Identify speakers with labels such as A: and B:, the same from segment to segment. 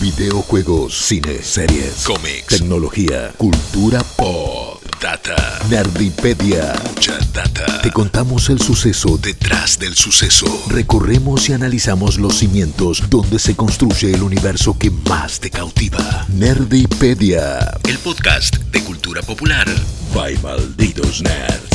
A: Videojuegos, cine, series, cómics, tecnología, cultura pop, data, nerdipedia, mucha data. Te contamos el suceso detrás del suceso. Recorremos y analizamos los cimientos donde se construye el universo que más te cautiva. Nerdipedia, el podcast de cultura popular. By malditos nerds.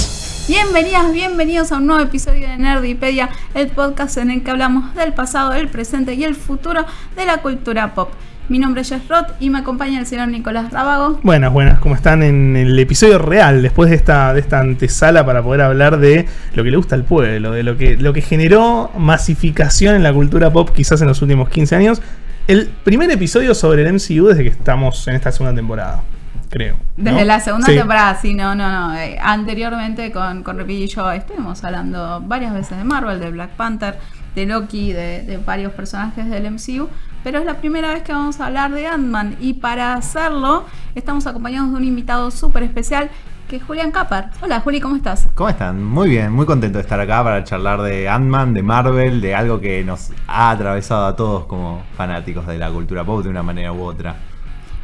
B: Bienvenidas, bienvenidos a un nuevo episodio de Nerdipedia, el podcast en el que hablamos del pasado, el presente y el futuro de la cultura pop. Mi nombre es Jess Roth y me acompaña el señor Nicolás Rábago.
C: Buenas, buenas, ¿cómo están en el episodio real? Después de esta, de esta antesala para poder hablar de lo que le gusta al pueblo, de lo que, lo que generó masificación en la cultura pop quizás en los últimos 15 años. El primer episodio sobre el MCU desde que estamos en esta segunda temporada creo.
B: Desde la segunda temporada, sí, no, no, no. Eh, anteriormente con, con Repi y yo estuvimos hablando varias veces de Marvel, de Black Panther, de Loki, de, varios personajes del MCU, pero es la primera vez que vamos a hablar de Ant-Man y para hacerlo estamos acompañados de un invitado súper especial que es Julián Capar. Hola Juli, ¿cómo estás?
D: ¿Cómo están? Muy bien, muy contento de estar acá para charlar de Ant-Man, de Marvel, de algo que nos ha atravesado a todos como fanáticos de la cultura pop de una manera u otra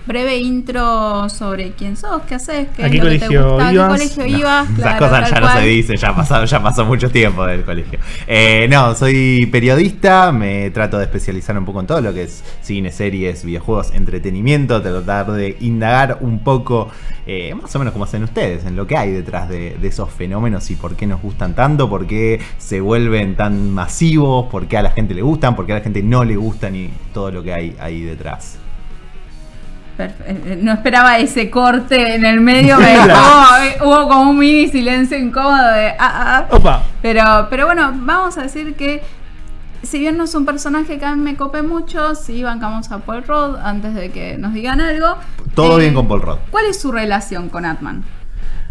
B: breve intro sobre quién sos, qué haces,
C: qué, es lo que te gusta,
B: qué colegio ibas.
D: esas cosas ya no se dicen, ya pasó, ya pasó mucho tiempo del colegio. Eh, no, soy periodista, me trato de especializar un poco en todo lo que es cine, series, videojuegos, entretenimiento, tratar de indagar un poco, eh, más o menos como hacen ustedes, en lo que hay detrás de, de, esos fenómenos y por qué nos gustan tanto, por qué se vuelven tan masivos, por qué a la gente le gustan, por qué a la gente no le gustan y todo lo que hay ahí detrás.
B: Eh, eh, no esperaba ese corte en el medio, me eh, hubo como un mini silencio incómodo de ah, ah, ah. Pero, pero bueno, vamos a decir que si bien no es un personaje que a mí me cope mucho, sí bancamos a Paul Rudd antes de que nos digan algo.
D: Todo bien con Paul Rudd.
B: ¿Cuál es su relación con Atman?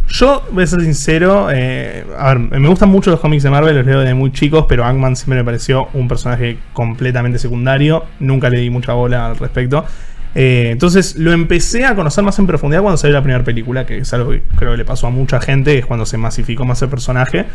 C: Yo, voy a ser sincero, a ver, me gustan mucho los cómics de Marvel, los leo desde muy chicos, pero Ant-Man siempre me pareció un personaje completamente secundario. Nunca le di mucha bola al respecto. Eh, entonces lo empecé a conocer más en profundidad cuando salió la primera película, que es algo que creo que le pasó a mucha gente, es cuando se masificó más el personaje.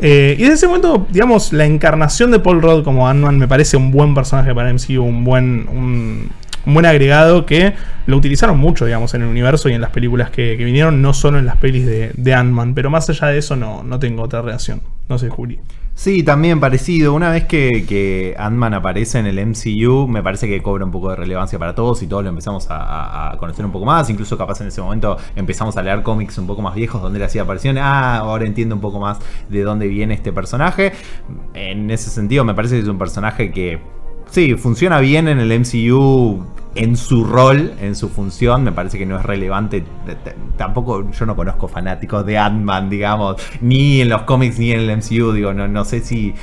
C: Eh, y desde ese momento, digamos, la encarnación de Paul Rudd como Ant-Man me parece un buen personaje para MCU, un buen, un, buen agregado que lo utilizaron mucho, digamos, en el universo y en las películas que, vinieron, no solo en las pelis de, Ant-Man, pero más allá de eso no, no tengo otra reacción. No sé, Juli.
D: Sí, también parecido. Una vez que, que Ant-Man aparece en el MCU, me parece que cobra un poco de relevancia para todos y todos lo empezamos a, conocer un poco más. Incluso capaz en ese momento empezamos a leer cómics un poco más viejos donde él hacía aparición. Ah, ahora entiendo un poco más de dónde viene este personaje. En ese sentido, me parece que es un personaje que Sí, funciona bien en el MCU en su rol, en su función. Me parece que no es relevante. Tampoco yo no conozco fanáticos de Ant-Man, digamos, ni en los cómics ni en el MCU. Digo, no, no sé si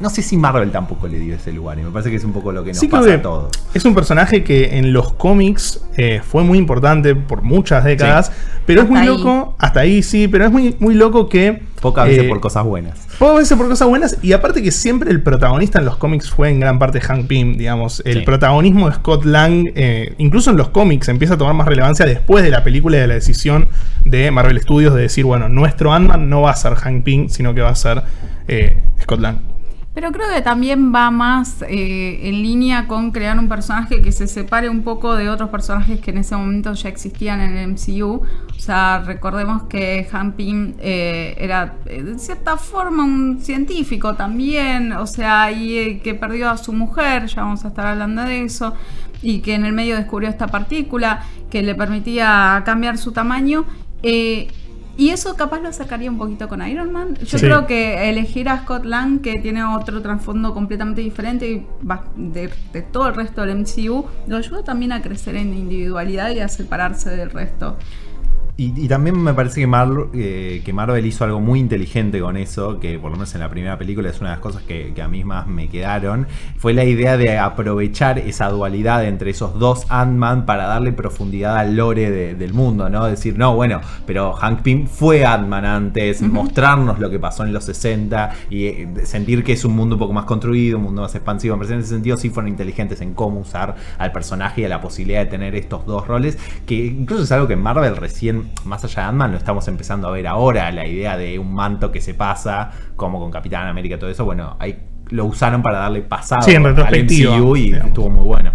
D: no sé si Marvel tampoco le dio ese lugar y me parece que es un poco lo que nos pasa a todos.
C: Es un personaje que en los cómics eh, fue muy importante por muchas décadas, pero es muy loco, hasta ahí sí, pero es muy, muy loco que...
D: Pocas veces eh, por cosas buenas.
C: Pocas veces por cosas buenas y aparte que siempre el protagonista en los cómics fue en gran parte Hank Pym, digamos. El protagonismo de Scott Lang, eh, incluso en los cómics, empieza a tomar más relevancia después de la película y de la decisión de Marvel Studios de decir, bueno, nuestro Ant-Man no va a ser Hank Pym, sino que va a ser Scott Lang.
B: Pero creo que también va más eh, en línea con crear un personaje que se separe un poco de otros personajes que en ese momento ya existían en el MCU. O sea, recordemos que Han Pym eh, era eh, de cierta forma un científico también, o sea, y que perdió a su mujer, ya vamos a estar hablando de eso, y que en el medio descubrió esta partícula que le permitía cambiar su tamaño. Y eso capaz lo sacaría un poquito con Iron Man. Yo creo que elegir a Scott Lang, que tiene otro trasfondo completamente diferente de, de, todo el resto del MCU, lo ayuda también a crecer en individualidad y a separarse del resto.
D: Y, también me parece que, eh, que, Marvel hizo algo muy inteligente con eso, que por lo menos en la primera película es una de las cosas que, a mí más me quedaron, fue la idea de aprovechar esa dualidad entre esos dos Ant-Man para darle profundidad al lore del mundo, ¿no? Decir, no, bueno, pero Hank Pym fue Ant-Man antes, mostrarnos lo que pasó en los 60 y eh, sentir que es un mundo un poco más construido, un mundo más expansivo. en ese sentido sí fueron inteligentes en cómo usar al personaje y a la posibilidad de tener estos dos roles, que incluso es algo que Marvel recién más allá de Ant-Man, lo estamos empezando a ver ahora, la idea de un manto que se pasa, como con Capitán América, todo eso, bueno, ahí lo usaron para darle pasado
C: al MCU
D: y estuvo muy bueno.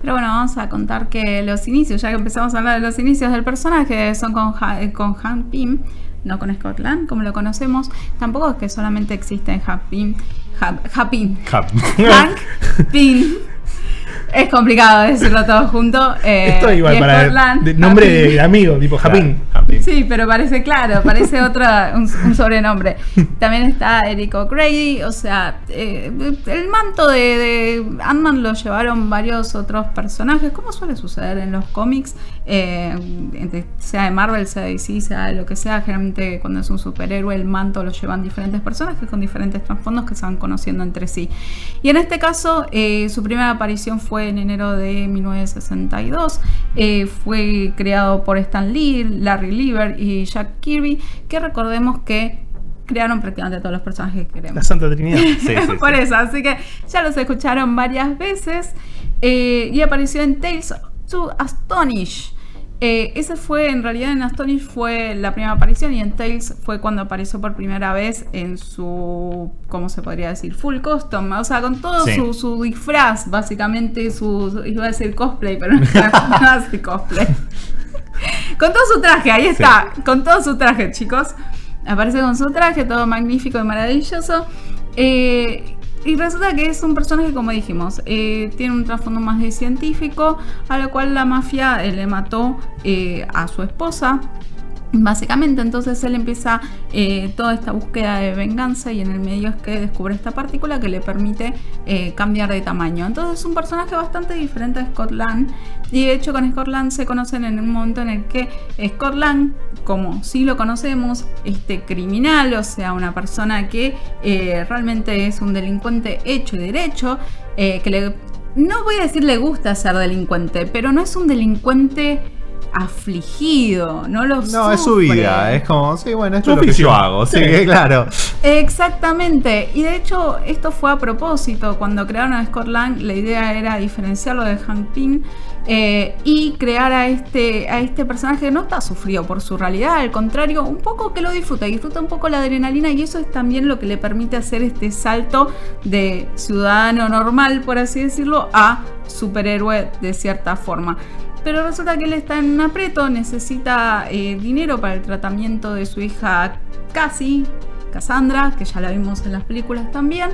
B: Pero bueno, vamos a contar que los inicios, ya que empezamos a hablar de los inicios del personaje, son con, con Han Pym, no con Scotland, como lo conocemos. Tampoco es que solamente existe Han Pym. Han Pym. Hank Pym. Es complicado decirlo todo junto.
C: Eh, Esto igual para nombre de amigo, tipo Japín.
B: Sí, pero parece claro, parece otra, un, sobrenombre. También está Eric O'Grady, o sea, eh, el manto de, de Ant-Man lo llevaron varios otros personajes, como suele suceder en los cómics, eh, sea de Marvel, sea de DC, sea de lo que sea, generalmente cuando es un superhéroe el manto lo llevan diferentes personajes con diferentes trasfondos que se van conociendo entre sí. Y en este caso, su primera aparición fue en enero de 1962. Eh, fue creado por Stan Lee, Larry Lieber y Jack Kirby, que recordemos que crearon prácticamente todos los personajes que queremos.
C: La Santa Trinidad.
B: por eso, así que ya los escucharon varias veces. Eh, y apareció en Tales to Astonish. Eh, ese fue, en realidad en Astonish fue la primera aparición y en Tales fue cuando apareció por primera vez en su, ¿cómo se podría decir? Full custom, o sea, con todo su, disfraz, básicamente, su, iba a decir cosplay, pero no, hace cosplay. con todo su traje, ahí está, con todo su traje, chicos. Aparece con su traje, todo magnífico y maravilloso. Eh, y resulta que es un personaje, como dijimos, eh, tiene un trasfondo más de científico, a lo cual la mafia eh, le mató eh, a su esposa Básicamente, entonces él empieza eh, toda esta búsqueda de venganza y en el medio es que descubre esta partícula que le permite eh, cambiar de tamaño. Entonces es un personaje bastante diferente a Scott Lang y de hecho con Scott Lang se conocen en un momento en el que Scott Lang, como si lo conocemos, este criminal, o sea, una persona que eh, realmente es un delincuente hecho y derecho, que le, no voy a decir le gusta ser delincuente, pero no es un delincuente afligido, no lo No,
D: es su vida, es como, sí, bueno, esto es lo que yo hago, sí, claro.
B: Exactamente, y de hecho esto fue a propósito, cuando crearon a Scott Lang, la idea era diferenciarlo de Hank Pym eh, y crear a este, a este personaje que no está sufrido por su realidad, al contrario, un poco que lo disfruta, disfruta un poco la adrenalina y eso es también lo que le permite hacer este salto de ciudadano normal, por así decirlo, a superhéroe de cierta forma pero resulta que él está en un aprieto, necesita eh, dinero para el tratamiento de su hija Cassie, Cassandra, que ya la vimos en las películas también,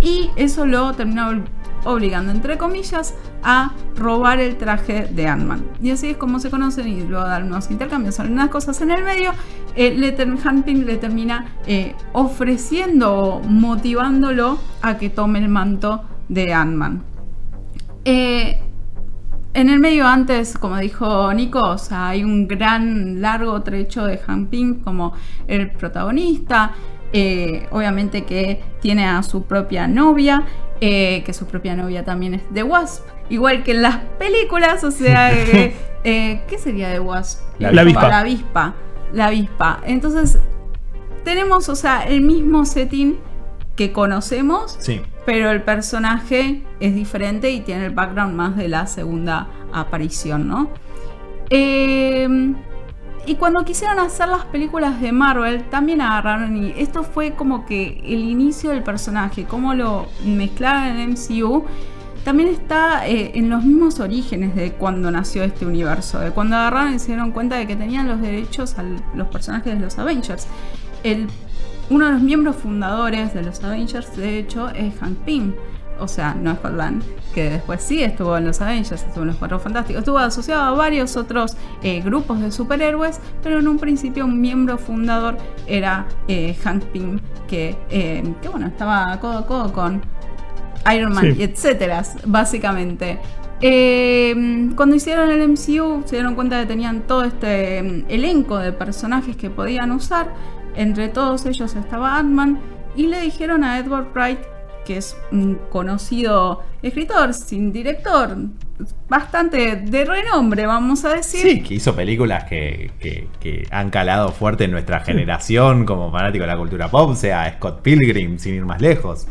B: y eso lo termina obligando, entre comillas, a robar el traje de Ant-Man. Y así es como se conocen y luego dar unos intercambios, algunas cosas en el medio. Eh, le le termina eh, ofreciendo o motivándolo a que tome el manto de Ant-Man. Eh, en el medio antes, como dijo Nico, hay un gran largo trecho de Han Ping como el protagonista. Eh, obviamente que tiene a su propia novia, eh, que su propia novia también es de Wasp, igual que en las películas, o sea, eh, ¿qué sería de Wasp?
C: La, avispa.
B: La avispa. La avispa. Entonces, tenemos, o sea, el mismo setting que conocemos,
D: sí
B: pero el personaje es diferente y tiene el background más de la segunda aparición, ¿no? Em, y cuando quisieron hacer las películas de Marvel, también agarraron y esto fue como que el inicio del personaje, cómo lo mezclaron en MCU, también está eh, en los mismos orígenes de cuando nació este universo, de cuando agarraron y se dieron cuenta de que tenían los derechos a los personajes de los Avengers. Uno de los miembros fundadores de los Avengers, de hecho, es Hank Pym. O sea, no es Land, que después sí estuvo en los Avengers, estuvo en los Cuatro Fantásticos, estuvo asociado a varios otros eh, grupos de superhéroes, pero en un principio un miembro fundador era eh, Hank Pym, que, eh, que, bueno, estaba codo a codo con Iron Man y etcétera, básicamente. cuando hicieron el MCU se dieron cuenta de que tenían todo este mm, elenco de personajes que podían usar entre todos ellos estaba Ant-Man y le dijeron a Edward Wright, que es un conocido escritor, sin director, bastante de renombre, vamos a decir.
D: Sí, que hizo películas que, que, han calado fuerte en nuestra generación como fanático de la cultura pop, sea Scott Pilgrim, sin ir más lejos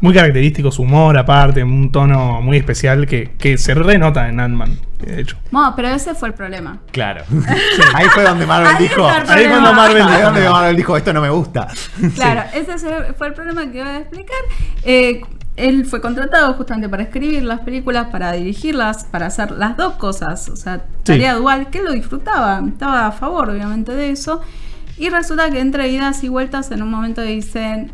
C: muy característico su humor aparte, un tono muy especial que, que se renota en Ant-Man, de hecho.
B: No, pero ese fue el problema.
D: Claro. Ahí fue donde Marvel dijo.
C: Ahí fue donde
D: Marvel, dijo, esto no me gusta.
B: Claro, ese fue el problema que iba a explicar. Eh, él fue contratado justamente para escribir las películas, para dirigirlas, para hacer las dos cosas, o sea, tarea dual, que él lo disfrutaba, estaba a favor obviamente de eso. Y resulta que entre idas y vueltas en un momento dicen,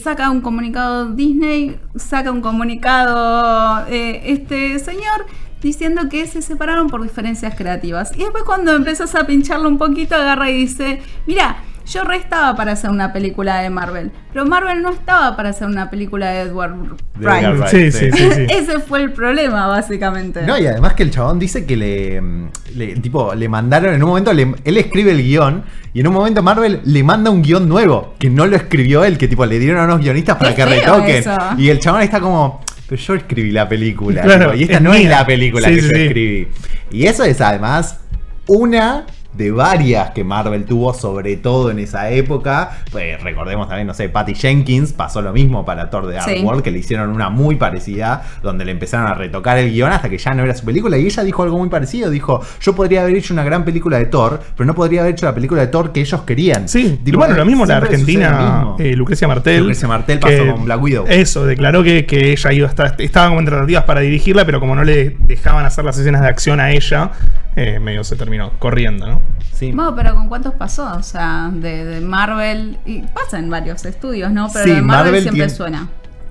B: saca un comunicado Disney, saca un comunicado eh, este señor diciendo que se separaron por diferencias creativas. Y después cuando empezás a pincharlo un poquito, agarra y dice, mira, yo re estaba para hacer una película de Marvel, pero Marvel no estaba para hacer una película de Edward Wright.
C: Sí, sí, sí,
B: Ese fue el problema, básicamente.
D: No, y además que el chabón dice que le, tipo, le mandaron, en un momento, él escribe el guion, y en un momento Marvel le manda un guion nuevo, que no lo escribió él, que tipo, le dieron a unos guionistas para que retoquen. Y el chabón está como, pero yo escribí la película, y esta no es la película que yo escribí. Y eso es además una de varias que Marvel tuvo, sobre todo en esa época. Pues recordemos también, no sé, Patty Jenkins pasó lo mismo para Thor de Dark World, que le hicieron una muy parecida, donde le empezaron a retocar el guion hasta que ya no era su película. Y ella dijo algo muy parecido: dijo, yo podría haber hecho una gran película de Thor, pero no podría haber hecho la película de Thor que ellos querían.
C: Sí, y bueno, lo mismo la Argentina, eh, Lucrecia Martel.
D: Lucrecia Martel pasó con Black Widow.
C: Eso, declaró que, que ella iba a estar, estaba como en tratativas para dirigirla, pero como no le dejaban hacer las escenas de acción a ella, eh, medio se terminó corriendo, ¿no?
B: Sí. Bueno, pero ¿con cuántos pasó? O sea, de, Marvel, y pasa en varios estudios, ¿no? Pero de Marvel, siempre suena.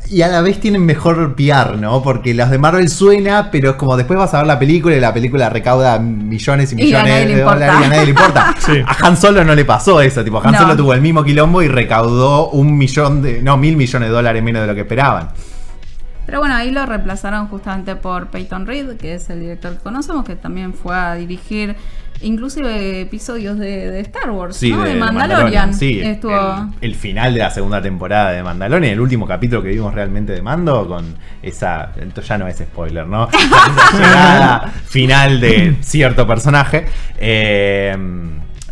D: Y a la vez tienen mejor PR, ¿no? Porque los de Marvel suena, pero es como después vas a ver la película y la película recauda millones y millones de dólares y a nadie le importa. A Han Solo no le pasó eso, tipo, Han Solo tuvo el mismo quilombo y recaudó un millón de, no, mil millones de dólares menos de lo que esperaban.
B: Pero bueno, ahí lo reemplazaron justamente por Peyton Reed, que es el director que conocemos, que también fue a dirigir inclusive episodios de, Star Wars, ¿no? De, Mandalorian.
D: Sí, el, final de la segunda temporada de Mandalorian, el último capítulo que vimos realmente de Mando, con esa. Esto ya no es spoiler, ¿no? la llegada final de cierto personaje. Eh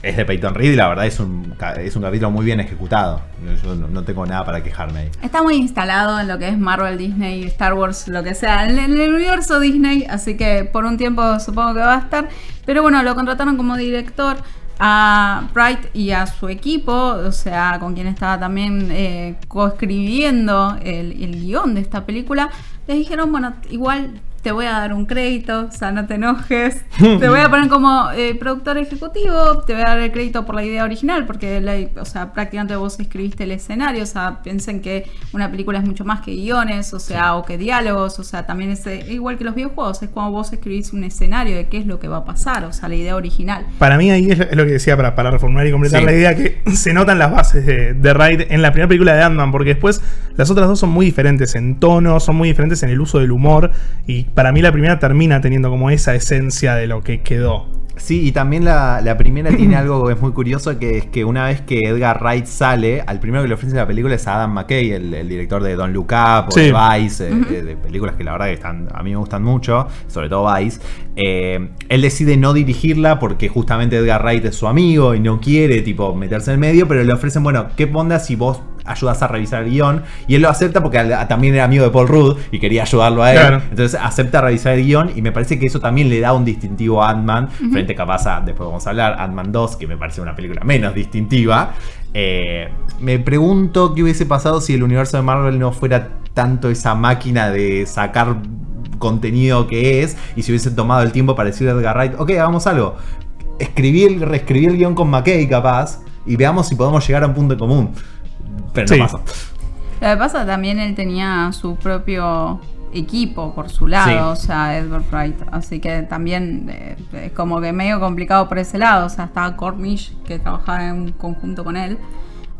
D: es de Peyton Reed y la verdad es un, es un capítulo muy bien ejecutado. Yo no, tengo nada para quejarme ahí.
B: Está muy instalado en lo que es Marvel, Disney, Star Wars, lo que sea, en, el universo Disney, así que por un tiempo supongo que va a estar. Pero bueno, lo contrataron como director a Bright y a su equipo, o sea, con quien estaba también eh, coescribiendo el, el guion de esta película, les dijeron, bueno, igual te voy a dar un crédito, o sea, no te enojes. te voy a poner como eh, productor ejecutivo, te voy a dar el crédito por la idea original, porque la, o sea, prácticamente vos escribiste el escenario, o sea, piensen que una película es mucho más que guiones, o sea, o que diálogos, o sea, también es eh, igual que los videojuegos, es como vos escribís un escenario de qué es lo que va a pasar, o sea, la idea original.
C: Para mí ahí es lo que decía para, para reformular y completar la idea, que se notan las bases de, de Raid en la primera película de Ant-Man, porque después las otras dos son muy diferentes en tono, son muy diferentes en el uso del humor y para mí la primera termina teniendo como esa esencia de lo que quedó.
D: Sí, y también la, primera tiene algo que es muy curioso, que es que una vez que Edgar Wright sale, al primero que le ofrece la película es Adam McKay, el, director de Don Look Up o de Vice, eh, de, películas que la verdad que están, a mí me gustan mucho, sobre todo Vice. Eh, él decide no dirigirla porque justamente Edgar Wright es su amigo y no quiere tipo meterse en el medio, pero le ofrecen, bueno, ¿qué onda si vos ayudas a revisar el guion. Y él lo acepta porque también era amigo de Paul Rudd y quería ayudarlo a él. Entonces acepta revisar el guion y me parece que eso también le da un distintivo a Ant-Man. Frente capaz a, después vamos a hablar, Ant-Man 2, que me parece una película menos distintiva. Eh, me pregunto qué hubiese pasado si el universo de Marvel no fuera tanto esa máquina de sacar contenido que es y si hubiese tomado el tiempo para decirle a Edgar Wright, ok, hagamos algo. Escribir, reescribir el guion con McKay capaz y veamos si podemos llegar a un punto común. Pero no pasa.
B: Lo que pasa también él tenía su propio equipo por su lado, o sea, Edward Wright. Así que también eh, es como que medio complicado por ese lado. O sea, estaba Cornish que trabajaba en un conjunto con él.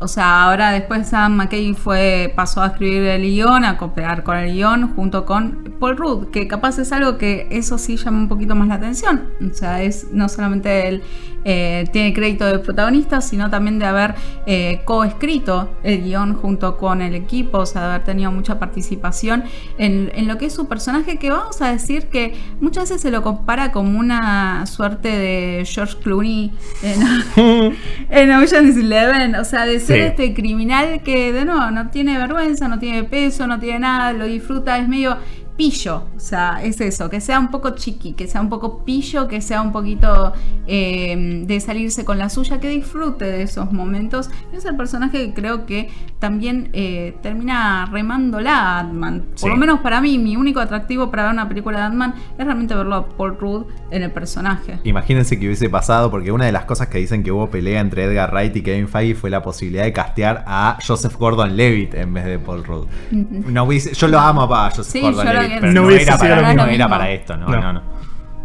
B: O sea, ahora después Sam McKay fue, pasó a escribir el guion, a cooperar con el guion junto con Paul Rudd, que capaz es algo que eso sí llama un poquito más la atención. O sea, es no solamente él eh, tiene crédito de protagonista, sino también de haber eh, coescrito el guion junto con el equipo, o sea, de haber tenido mucha participación en, lo que es su personaje, que vamos a decir que muchas veces se lo compara como una suerte de George Clooney en, en Ocean's Eleven, o sea, de este criminal que de nuevo no tiene vergüenza, no tiene peso, no tiene nada, lo disfruta, es medio pillo, o sea, es eso, que sea un poco chiqui, que sea un poco pillo, que sea un poquito eh, de salirse con la suya, que disfrute de esos momentos. Es el personaje que creo que también eh, termina remándola a Ant-Man. Por
D: Sí.
B: lo menos para mí, mi único atractivo para ver una película de Ant-Man es realmente verlo a Paul Rudd en el personaje.
D: Imagínense que hubiese pasado, porque una de las cosas que dicen que hubo pelea entre Edgar Wright y Kevin Feige fue la posibilidad de castear a Joseph Gordon-Levitt en vez de Paul Rudd. No yo lo amo a Joseph
B: Sí,
D: Gordon-Levitt. Pero
C: No hubiese
D: era,
C: sido
D: para,
C: lo
D: no era para esto, no,
C: No.
D: no, no.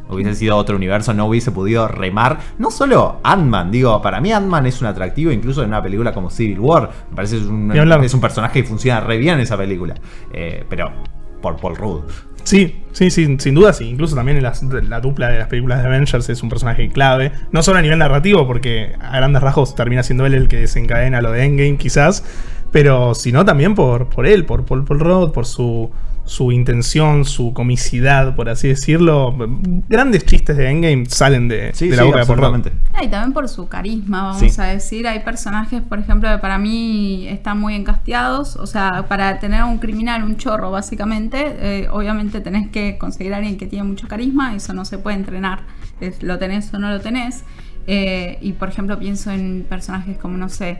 D: Hubiese sido otro universo, no hubiese podido remar. No solo Ant-Man, digo, para mí Ant-Man es un atractivo incluso en una película como Civil War. Me parece que es un, es un personaje que funciona re bien en esa película. Eh, pero por Paul Rudd.
C: Sí, sí, sí, sin duda sí. Incluso también en las- la dupla de las películas de Avengers es un personaje clave. No solo a nivel narrativo, porque a grandes rasgos termina siendo él el que desencadena lo de Endgame, quizás. Pero sino también por, por él, por Paul Paul Rudd, por su, su intención, su comicidad, por así decirlo. Grandes chistes de Endgame salen de,
D: Sí,
C: de la
D: sí,
C: boca de.
B: Ah, y también por su carisma, vamos
D: Sí.
B: a decir. Hay personajes, por ejemplo, que para mí están muy encasteados. O sea, para tener un criminal, un chorro, básicamente, eh, obviamente tenés que conseguir a alguien que tiene mucho carisma. Eso no se puede entrenar. Es, lo tenés o no lo tenés. Eh, y, por ejemplo, pienso en personajes como, no sé,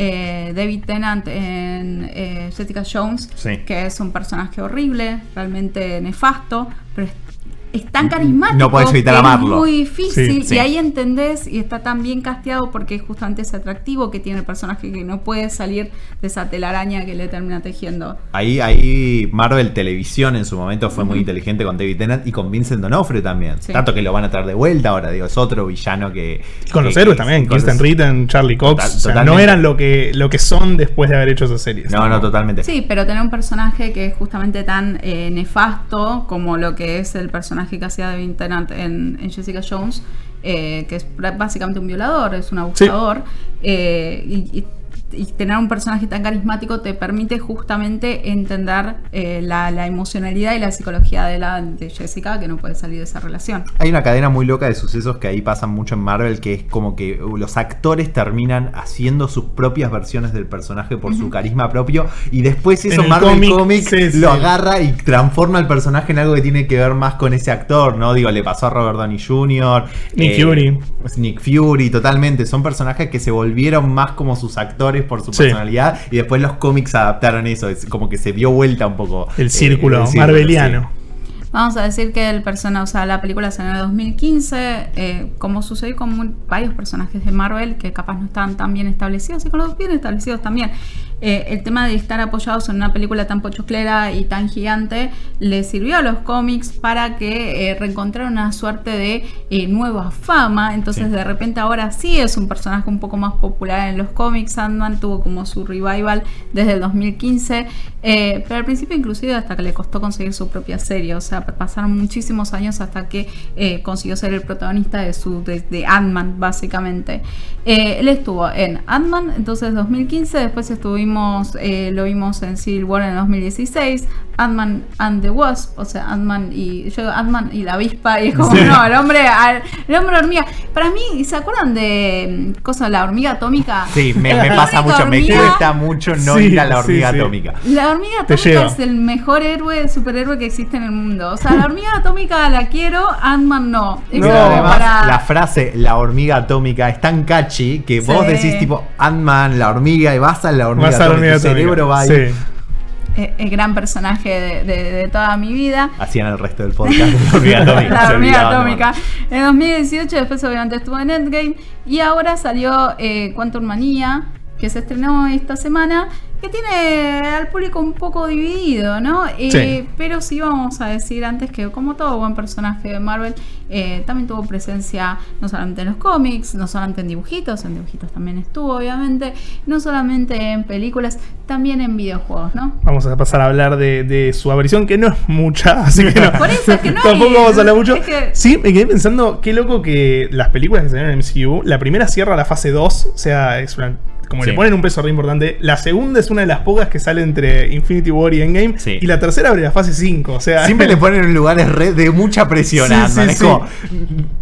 B: eh, David Tennant en eh, Jessica Jones,
D: Sí.
B: que es un personaje horrible, realmente nefasto, pero es, es tan carismático
D: No podés evitar
B: que
D: amarlo.
B: es muy difícil
C: Sí,
D: sí.
B: y ahí entendés y está tan bien casteado porque es justamente ese atractivo que tiene el personaje que no puede salir de esa telaraña que le termina tejiendo.
D: Ahí, ahí Marvel Televisión en su momento fue muy inteligente con David Tennant y con Vincent D'Onofrio también.
B: Sí.
D: Tanto que lo van a traer de vuelta ahora, digo, es otro villano que...
C: Y con los héroes también, Kirsten Ritten, Charlie Cox.
D: Total-
C: o sea, no eran lo que, lo que son después de haber hecho esas series.
D: No, no, totalmente.
B: Sí, pero tener un personaje que es justamente tan eh, nefasto como lo que es el personaje que hacía David Tennant en, en Jessica Jones, eh, que es básicamente un violador, es un abusador, eh, y, y- y tener un personaje tan carismático te permite justamente entender eh, la, la emocionalidad y la psicología de, la, de Jessica, que no puede salir de esa relación.
D: Hay una cadena muy loca de sucesos que ahí pasan mucho en Marvel, que es como que los actores terminan haciendo sus propias versiones del personaje por su carisma propio y después eso
C: En el
D: Marvel
C: cómic,
D: Comics
C: sí, sí.
D: lo agarra y transforma al personaje en algo que tiene que ver más con ese actor, ¿no? Digo, le pasó a Robert Downey Jr.
C: Nick Fury.
D: Nick Fury, totalmente. Son personajes que se volvieron más como sus actores por su
C: Sí.
D: personalidad y después los cómics adaptaron eso. Es como que se dio vuelta un poco.
C: El
D: eh,
C: círculo
D: el círculo,
C: marveliano.
B: Vamos a decir que el persona, o sea, la película salió en el 2015, eh, como sucedió con muy- varios personajes de Marvel que capaz no estaban tan bien establecidos y con los bien establecidos también. Eh, el tema de estar apoyados en una película tan pochoclera y tan gigante le sirvió a los cómics para que eh, reencontraran una suerte de eh, nueva fama. Entonces,
D: Sí.
B: de repente, ahora sí es un personaje un poco más popular en los cómics. Sandman tuvo como su revival desde el 2015, eh, pero al principio, inclusive, hasta que le costó conseguir su propia serie. O sea, pasaron muchísimos años hasta que consiguió ser el protagonista de su de, de Ant-Man, básicamente. Él estuvo en Ant-Man, entonces 2015, después estuvimos, eh, lo vimos en Civil War en 2016, Ant-Man and the Wasp, o sea, Ant-Man y yo Ant-Man y la avispa, y es como,
C: Sí.
B: no, el hombre, al- el hombre hormiga. Para mí, ¿se acuerdan de mm, cosa la hormiga atómica?
D: Sí, me, pasa mucho, me cuesta mucho no
C: Sí,
D: ir a la hormiga
C: sí.
D: atómica.
B: La hormiga atómica es el mejor héroe, superhéroe que existe en el mundo. O sea, la hormiga atómica la quiero, Ant-Man no.
C: No,
D: además,
B: para-
D: la frase la hormiga atómica es tan catchy que vos decís tipo Ant-Man, la hormiga, y vas a la hormiga
C: la
D: tu cerebro va ahí.
C: atómica. Sí.
B: eh, el gran personaje de, de- de toda mi vida.
D: Hacían el resto del podcast de la hormiga atómica.
B: la hormiga atómica.
D: ¿no?
B: En 2018, después obviamente estuvo en Endgame. Y ahora salió eh, Quantum Manía, que se estrenó esta semana. Que tiene al público un poco dividido, ¿no? Eh,
C: Sí.
B: Pero sí vamos a decir antes que, como todo buen personaje de Marvel, eh, también tuvo presencia no solamente en los cómics, no solamente en dibujitos, en dibujitos también estuvo, obviamente, no solamente en películas, también en videojuegos, ¿no?
C: Vamos a pasar a hablar de, de su aparición, que no es mucha, así que no.
B: Por eso es que no
C: Tampoco vamos a hablar mucho.
B: es que-
C: Sí, me quedé pensando, qué loco que las películas que salieron en MCU, la primera cierra la fase 2, o sea, es una como
D: Sí.
C: le ponen un peso re importante. La segunda es una de las pocas que sale entre Infinity War y Endgame.
D: Sí.
C: Y la tercera abre la fase 5. O sea,
D: Siempre le ponen en lugares re- de mucha presión
C: Sí,
D: Es
C: sí.
D: como,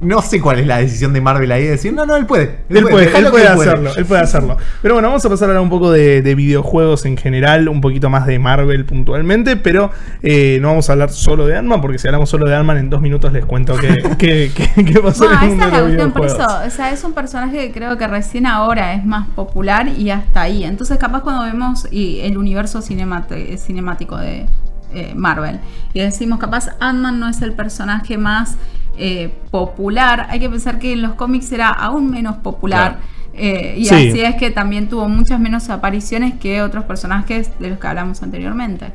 D: no sé cuál es la decisión de Marvel ahí de decir, no, no, él puede.
C: Él puede, él puede hacerlo, él puede hacerlo. Pero bueno, vamos a pasar ahora un poco de, de videojuegos en general, un poquito más de Marvel puntualmente, pero eh, no vamos a hablar solo de Ant-Man, porque si hablamos solo de Ant-Man en dos minutos les cuento qué, qué, qué- qué pasó
B: No,
C: en el mundo
B: esa es
C: de
B: la
C: los
B: cuestión, por eso,
C: videojuegos.
B: o sea, es un personaje que creo que recién ahora es más popular y hasta ahí. Entonces, capaz cuando vemos y el universo cinemate- cinemático de eh, Marvel y decimos, capaz Ant-Man no es el personaje más eh, popular, hay que pensar que en los cómics era aún menos popular. eh, y
C: Sí.
B: así es que también tuvo muchas menos apariciones que otros personajes de los que hablamos anteriormente.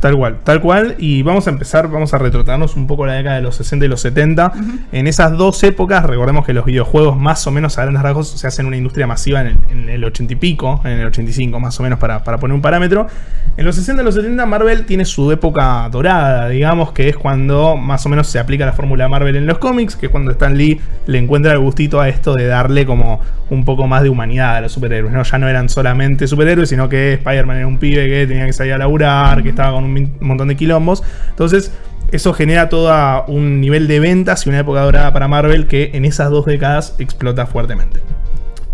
C: Tal cual, tal cual. Y vamos a empezar, vamos a retrotraernos un poco a la década de los 60 y los 70. En esas dos épocas, recordemos que los videojuegos más o menos a grandes rasgos se hacen una industria masiva en el, en el 80 y pico, en el 85 más o menos para, para poner un parámetro. En los 60 y los 70 Marvel tiene su época dorada, digamos, que es cuando más o menos se aplica la fórmula Marvel en los cómics, que es cuando Stan Lee le encuentra el gustito a esto de darle como un poco más de humanidad a los superhéroes. ¿no? Ya no eran solamente superhéroes, sino que Spider-Man era un pibe que tenía que salir a laburar, que estaba con un montón de quilombos. Entonces, eso genera todo un nivel de ventas y una época dorada para Marvel que en esas dos décadas explota fuertemente.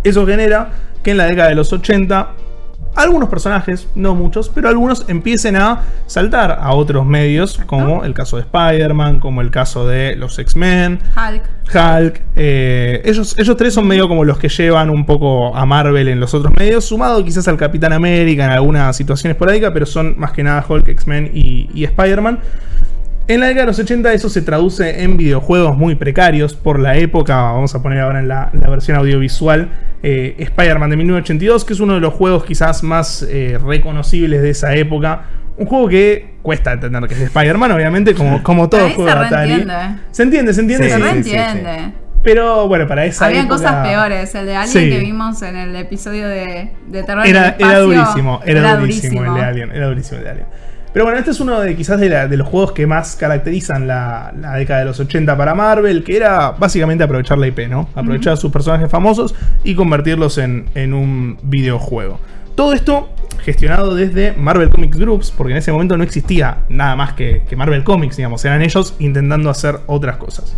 C: Eso genera que en la década de los 80 algunos personajes, no muchos, pero algunos empiecen a saltar a otros medios, como el caso de Spider-Man, como el caso de los X-Men,
B: Hulk.
C: Hulk. eh, ellos, ellos tres son medio como los que llevan un poco a Marvel en los otros medios, sumado quizás al Capitán América en alguna situación esporádica, pero son más que nada Hulk, X-Men y, y Spider-Man. En la década de los 80 eso se traduce en videojuegos muy precarios por la época, vamos a poner ahora en la, la versión audiovisual, eh, Spider-Man de 1982, que es uno de los juegos quizás más eh, reconocibles de esa época. Un juego que cuesta entender que es de Spider-Man, obviamente, como, como todo
B: Ahí
C: juego
B: se
C: de Atari. Se entiende, se entiende.
D: Sí,
B: Se
C: sí, sí.
B: reentiende.
C: Pero bueno, para esa
B: Habían
C: época-
B: cosas peores. El de Alien
C: Sí.
B: que vimos en el episodio de, de Terror en el
C: Era,
B: Espacio,
C: era durísimo, era, durísimo, el de Alien, era durísimo el de Alien. Pero bueno, este es uno de quizás de, la- de los juegos que más caracterizan la, la década de los 80 para Marvel, que era básicamente aprovechar la IP, ¿no? Aprovechar sus personajes famosos y convertirlos en, en un videojuego. Todo esto gestionado desde Marvel Comics Groups, porque en ese momento no existía nada más que, que Marvel Comics, digamos, eran ellos intentando hacer otras cosas.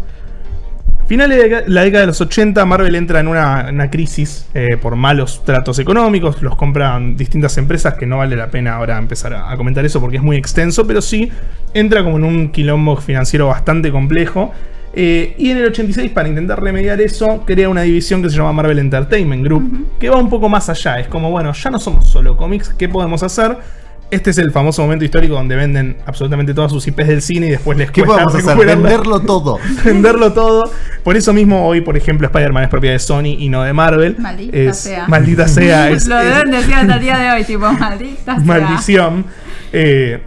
C: Finales de la década de los 80, Marvel entra en una, una crisis eh, por malos tratos económicos. Los compran distintas empresas que no vale la pena ahora empezar a, a comentar eso porque es muy extenso, pero sí entra como en un quilombo financiero bastante complejo. Eh, y en el 86, para intentar remediar eso, crea una división que se llama Marvel Entertainment Group, que va un poco más allá. Es como, bueno, ya no somos solo cómics, ¿qué podemos hacer? Este es el famoso momento histórico donde venden absolutamente todas sus IPs del cine y después les
D: ¿Qué
C: cuesta
D: podemos hacer? Venderlo todo.
C: venderlo todo. Por eso mismo hoy, por ejemplo, Spider-Man es propiedad de Sony y no de Marvel.
B: Maldita
C: Es-
B: sea.
C: Maldita sea. Es,
B: Lo deben decir hasta el día de hoy, tipo, maldita sea.
C: maldición. Eh,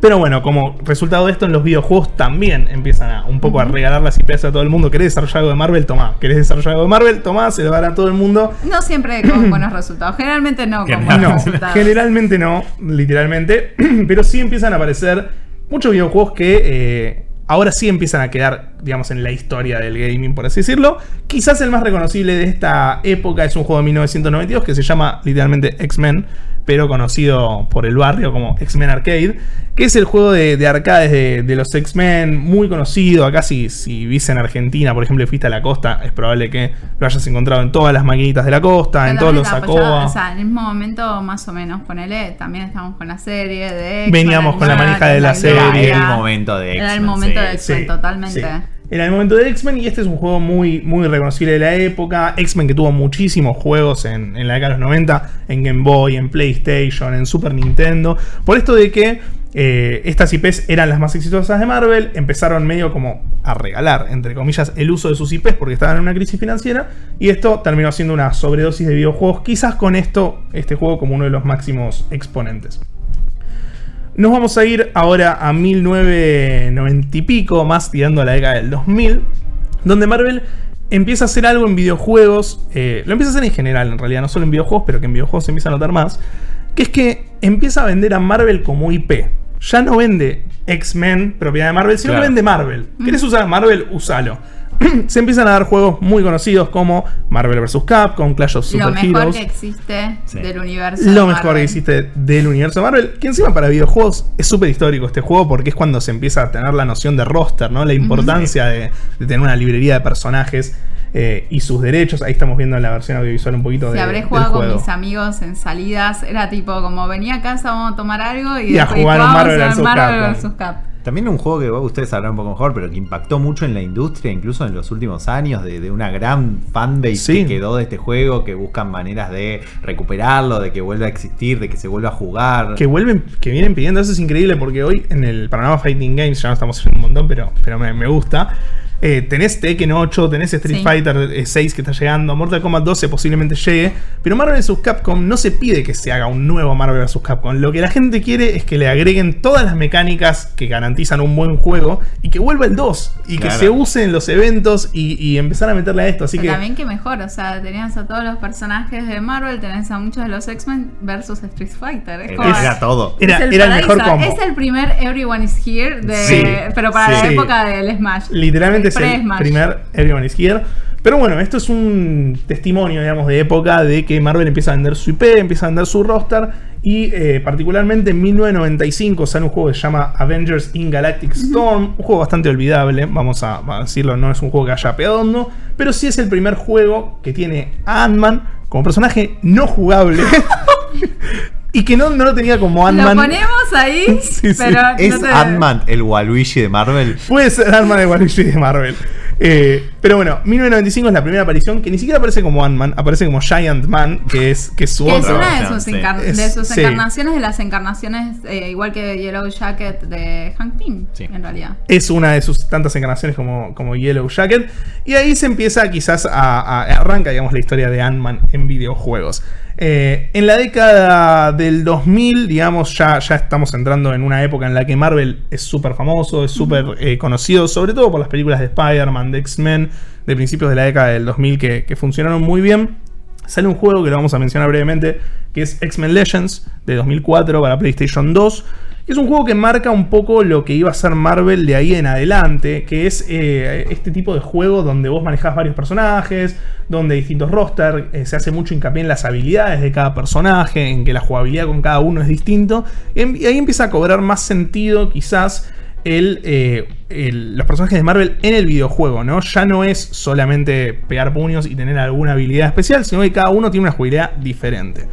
C: pero bueno, como resultado de esto, en los videojuegos también empiezan a un poco a regalar las IPs a todo el mundo. ¿Querés desarrollar algo de Marvel? Tomá. ¿Querés desarrollar algo de Marvel? Tomá, se lo dará a todo el mundo.
B: No siempre con buenos resultados. Generalmente no con buenos
C: No,
B: resultados.
C: generalmente no, literalmente. Pero sí empiezan a aparecer muchos videojuegos que eh, ahora sí empiezan a quedar, digamos, en la historia del gaming, por así decirlo. Quizás el más reconocible de esta época es un juego de 1992 que se llama literalmente X-Men, pero conocido por el barrio como X-Men Arcade, que es el juego de, de arcades de, de los X-Men, muy conocido. Acá si, si viste en Argentina, por ejemplo, y fuiste a la costa, es probable que lo hayas encontrado en todas las maquinitas de la costa, en todos los
B: apoyado,
C: Sacoa.
B: O sea, en el mismo momento, más o menos, ponele, también estamos con la serie de X-Men
C: Veníamos con la manija de la serie.
D: Era el momento de
B: Era el
D: X-Men,
B: momento
D: sí,
B: de X-Men,
C: Sí,
B: totalmente.
C: sí. Era el momento de X-Men y este es un juego muy, muy reconocible de la época. X-Men que tuvo muchísimos juegos en, en la década de los 90, en Game Boy, en PlayStation, en Super Nintendo. Por esto de que eh, estas IPs eran las más exitosas de Marvel, empezaron medio como a regalar, entre comillas, el uso de sus IPs porque estaban en una crisis financiera. Y esto terminó siendo una sobredosis de videojuegos, quizás con esto, este juego como uno de los máximos exponentes. Nos vamos a ir ahora a 1990 y pico, más tirando a la década del 2000, donde Marvel empieza a hacer algo en videojuegos, eh, lo empieza a hacer en general, en realidad, no solo en videojuegos, pero que en videojuegos se empieza a notar más, que es que empieza a vender a Marvel como IP. Ya no vende X-Men, propiedad de Marvel, sino
D: Claro.
C: que vende Marvel. ¿Querés usar Marvel? Usalo. se empiezan a dar juegos muy conocidos como Marvel vs. Capcom, Clash of Super
B: Lo mejor
C: Heroes.
B: que existe
D: Sí.
B: del universo.
C: Lo
B: de
C: mejor que existe del universo de Marvel, que encima para videojuegos es súper histórico este juego porque es cuando se empieza a tener la noción de roster, ¿no? La importancia de, de tener una librería de personajes eh, y sus derechos. Ahí estamos viendo en la versión audiovisual un poquito
B: Si
C: de,
B: habré
C: del
B: jugado con mis amigos en salidas, era tipo como venía a casa, vamos a tomar algo y,
C: Y a
B: después
C: jugar Marvel
B: a
C: vs.
B: Marvel
C: Capcom.
B: vs. Capcom.
D: También un juego que ustedes sabrán un poco mejor, pero que impactó mucho en la industria, incluso en los últimos años, de, de una gran fanbase
C: Sí.
D: que quedó de este juego, que buscan maneras de recuperarlo, de que vuelva a existir, de que se vuelva a jugar.
C: Que vuelven, que vienen pidiendo, eso es increíble porque hoy en el panorama Fighting Games, ya no estamos haciendo un montón, pero, pero me, me gusta. Eh, tenés Tekken 8, tenés Street
B: Sí.
C: Fighter eh, 6 que está llegando, Mortal Kombat 12 posiblemente llegue, pero Marvel vs. Capcom no se pide que se haga un nuevo Marvel vs. Capcom. Lo que la gente quiere es que le agreguen todas las mecánicas que garantizan un buen juego y que vuelva el 2 y que se use en los eventos y, y empezar a meterle a esto. Así
B: Pero
C: que
B: también que mejor, o sea, tenías a todos los personajes de Marvel, tenés a muchos de los X-Men versus Street Fighter. Es
D: Era,
B: como-
D: era todo.
C: era,
B: es el
C: era el
B: paraíso.
C: mejor combo.
B: Es el primer Everyone is Here, de,
C: Sí,
B: pero para
C: sí.
B: la época del Smash.
C: Literalmente es el primer Everyone is Here. Pero bueno, esto es un testimonio, digamos, de época de que Marvel empieza a vender su IP, empieza a vender su roster. Y eh, particularmente en 1995 sale un juego que se llama Avengers in Galactic Storm. Un juego bastante olvidable, vamos a, a decirlo, no es un juego que haya pegado. Pero sí es el primer juego que tiene a Ant-Man como personaje no jugable. y que no, no lo tenía como
B: Lo
C: Ant-Man.
B: ponemos ahí,
C: Sí, sí.
B: pero
D: ¿Es
B: no te-
D: Ant-Man el Waluigi de Marvel?
C: Puede ser Ant-Man de Waluigi de Marvel. Eh, pero bueno, 1995 es la primera aparición que ni siquiera aparece como Ant-Man, aparece como Giant Man, que es, que es su
B: Que es una de sus,
D: sí.
B: encar-
C: Es-
B: de sus
C: sí.
B: encarnaciones, de las encarnaciones, eh, igual que Yellow Jacket de Hank Pym,
D: Sí.
B: en realidad.
C: Es una de sus tantas encarnaciones como, como Yellow Jacket. Y ahí se empieza quizás a, a- arranca, digamos, la historia de Ant-Man en videojuegos. Eh, en la década del 2000, digamos, ya, ya estamos entrando en una época en la que Marvel es súper famoso, es súper eh, conocido, sobre todo por las películas de Spider-Man, de X-Men, de principios de la década del 2000 que, que funcionaron muy bien. Sale un juego que lo vamos a mencionar brevemente, que es X-Men Legends de 2004 para PlayStation 2. Es un juego que marca un poco lo que iba a ser Marvel de ahí en adelante, que es eh, este tipo de juego donde vos manejás varios personajes, donde distintos rosters, eh, se hace mucho hincapié en las habilidades de cada personaje, en que la jugabilidad con cada uno es distinto, y, em- ahí empieza a cobrar más sentido quizás eh, el- los personajes de Marvel en el videojuego, ¿no? Ya no es solamente pegar puños y tener alguna habilidad especial, sino que cada uno tiene una jugabilidad diferente.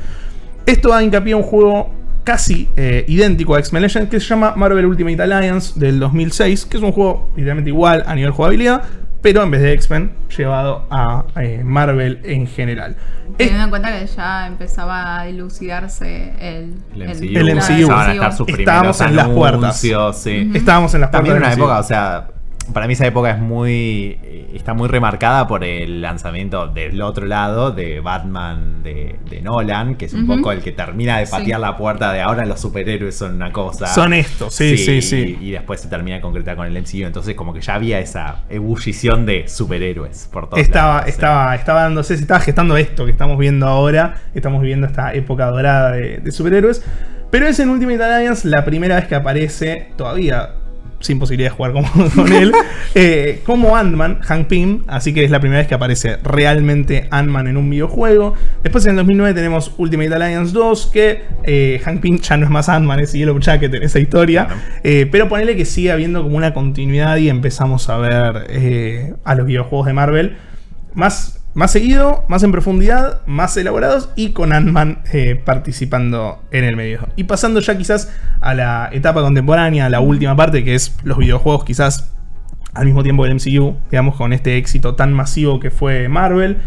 C: Esto da hincapié a un juego casi eh, idéntico a X-Men Legends que se llama Marvel Ultimate Alliance del 2006, que es un juego literalmente igual a nivel jugabilidad, pero en vez de X-Men llevado a eh, Marvel en general. Es-
B: Teniendo en cuenta que ya empezaba a dilucidarse el,
D: El MCU.
C: El MCU.
D: Estar sus
C: Estábamos en las puertas. Estábamos en las
D: También
C: puertas
D: una época,
C: MCU.
D: o sea, para mí esa época es muy. está muy remarcada por el lanzamiento del otro lado de Batman de, de Nolan, que es un poco el que termina de
B: Sí.
D: patear la puerta de ahora los superhéroes son una cosa.
C: Son esto, sí, sí, sí.
D: Y, y después se termina de concretar con el MCU. Entonces, como que ya había esa ebullición de superhéroes por todos
C: estaba,
D: lados, sí.
C: estaba, estaba dándose, se estaba gestando esto que estamos viendo ahora. Estamos viviendo esta época dorada de, de superhéroes. Pero es en Ultimate Alliance la primera vez que aparece, todavía sin posibilidad de jugar como, con él, eh, como Ant-Man, Hank Pym. Así que es la primera vez que aparece realmente Ant-Man en un videojuego. Después en el 2009 tenemos Ultimate Alliance 2, que eh, Hank Pym ya no es más Ant-Man, es Yellow Jacket en esa historia. Eh, pero ponele que sigue habiendo como una continuidad y empezamos a ver eh, a los videojuegos de Marvel más, más seguido, más en profundidad, más elaborados y con Ant-Man eh, participando en el medio. Y pasando ya quizás a la etapa contemporánea, a la última parte, que es los videojuegos quizás al mismo tiempo del MCU, digamos, con este éxito tan masivo que fue Marvel.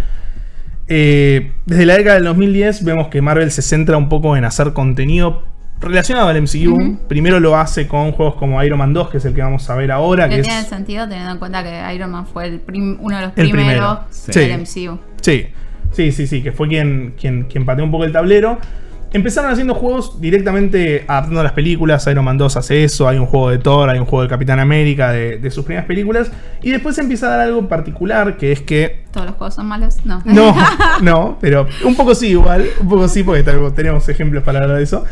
C: Eh, desde la década del 2010 vemos que Marvel se centra un poco en hacer contenido relacionado al MCU.
B: Ujú.
C: Primero lo hace con juegos como Iron Man 2, que es el que vamos a ver ahora.
B: Que
C: Que
B: tiene
C: es,
B: sentido teniendo en cuenta que Iron Man fue el uno de los
C: El
B: primeros
C: primero,
D: sí.
B: del MCU.
C: Sí, sí, sí, sí, que fue quien, quien, quien pateó un poco el tablero. Empezaron haciendo juegos directamente adaptando a las películas. Iron Man 2 hace eso. Hay un juego de Thor, hay un juego del Capitán América de, de sus primeras películas. Y después empieza a dar algo particular, que es que.
B: ¿Todos los juegos son malos? No.
C: No, no, pero un poco sí, igual. Un poco sí, porque tenemos ejemplos para hablar de eso.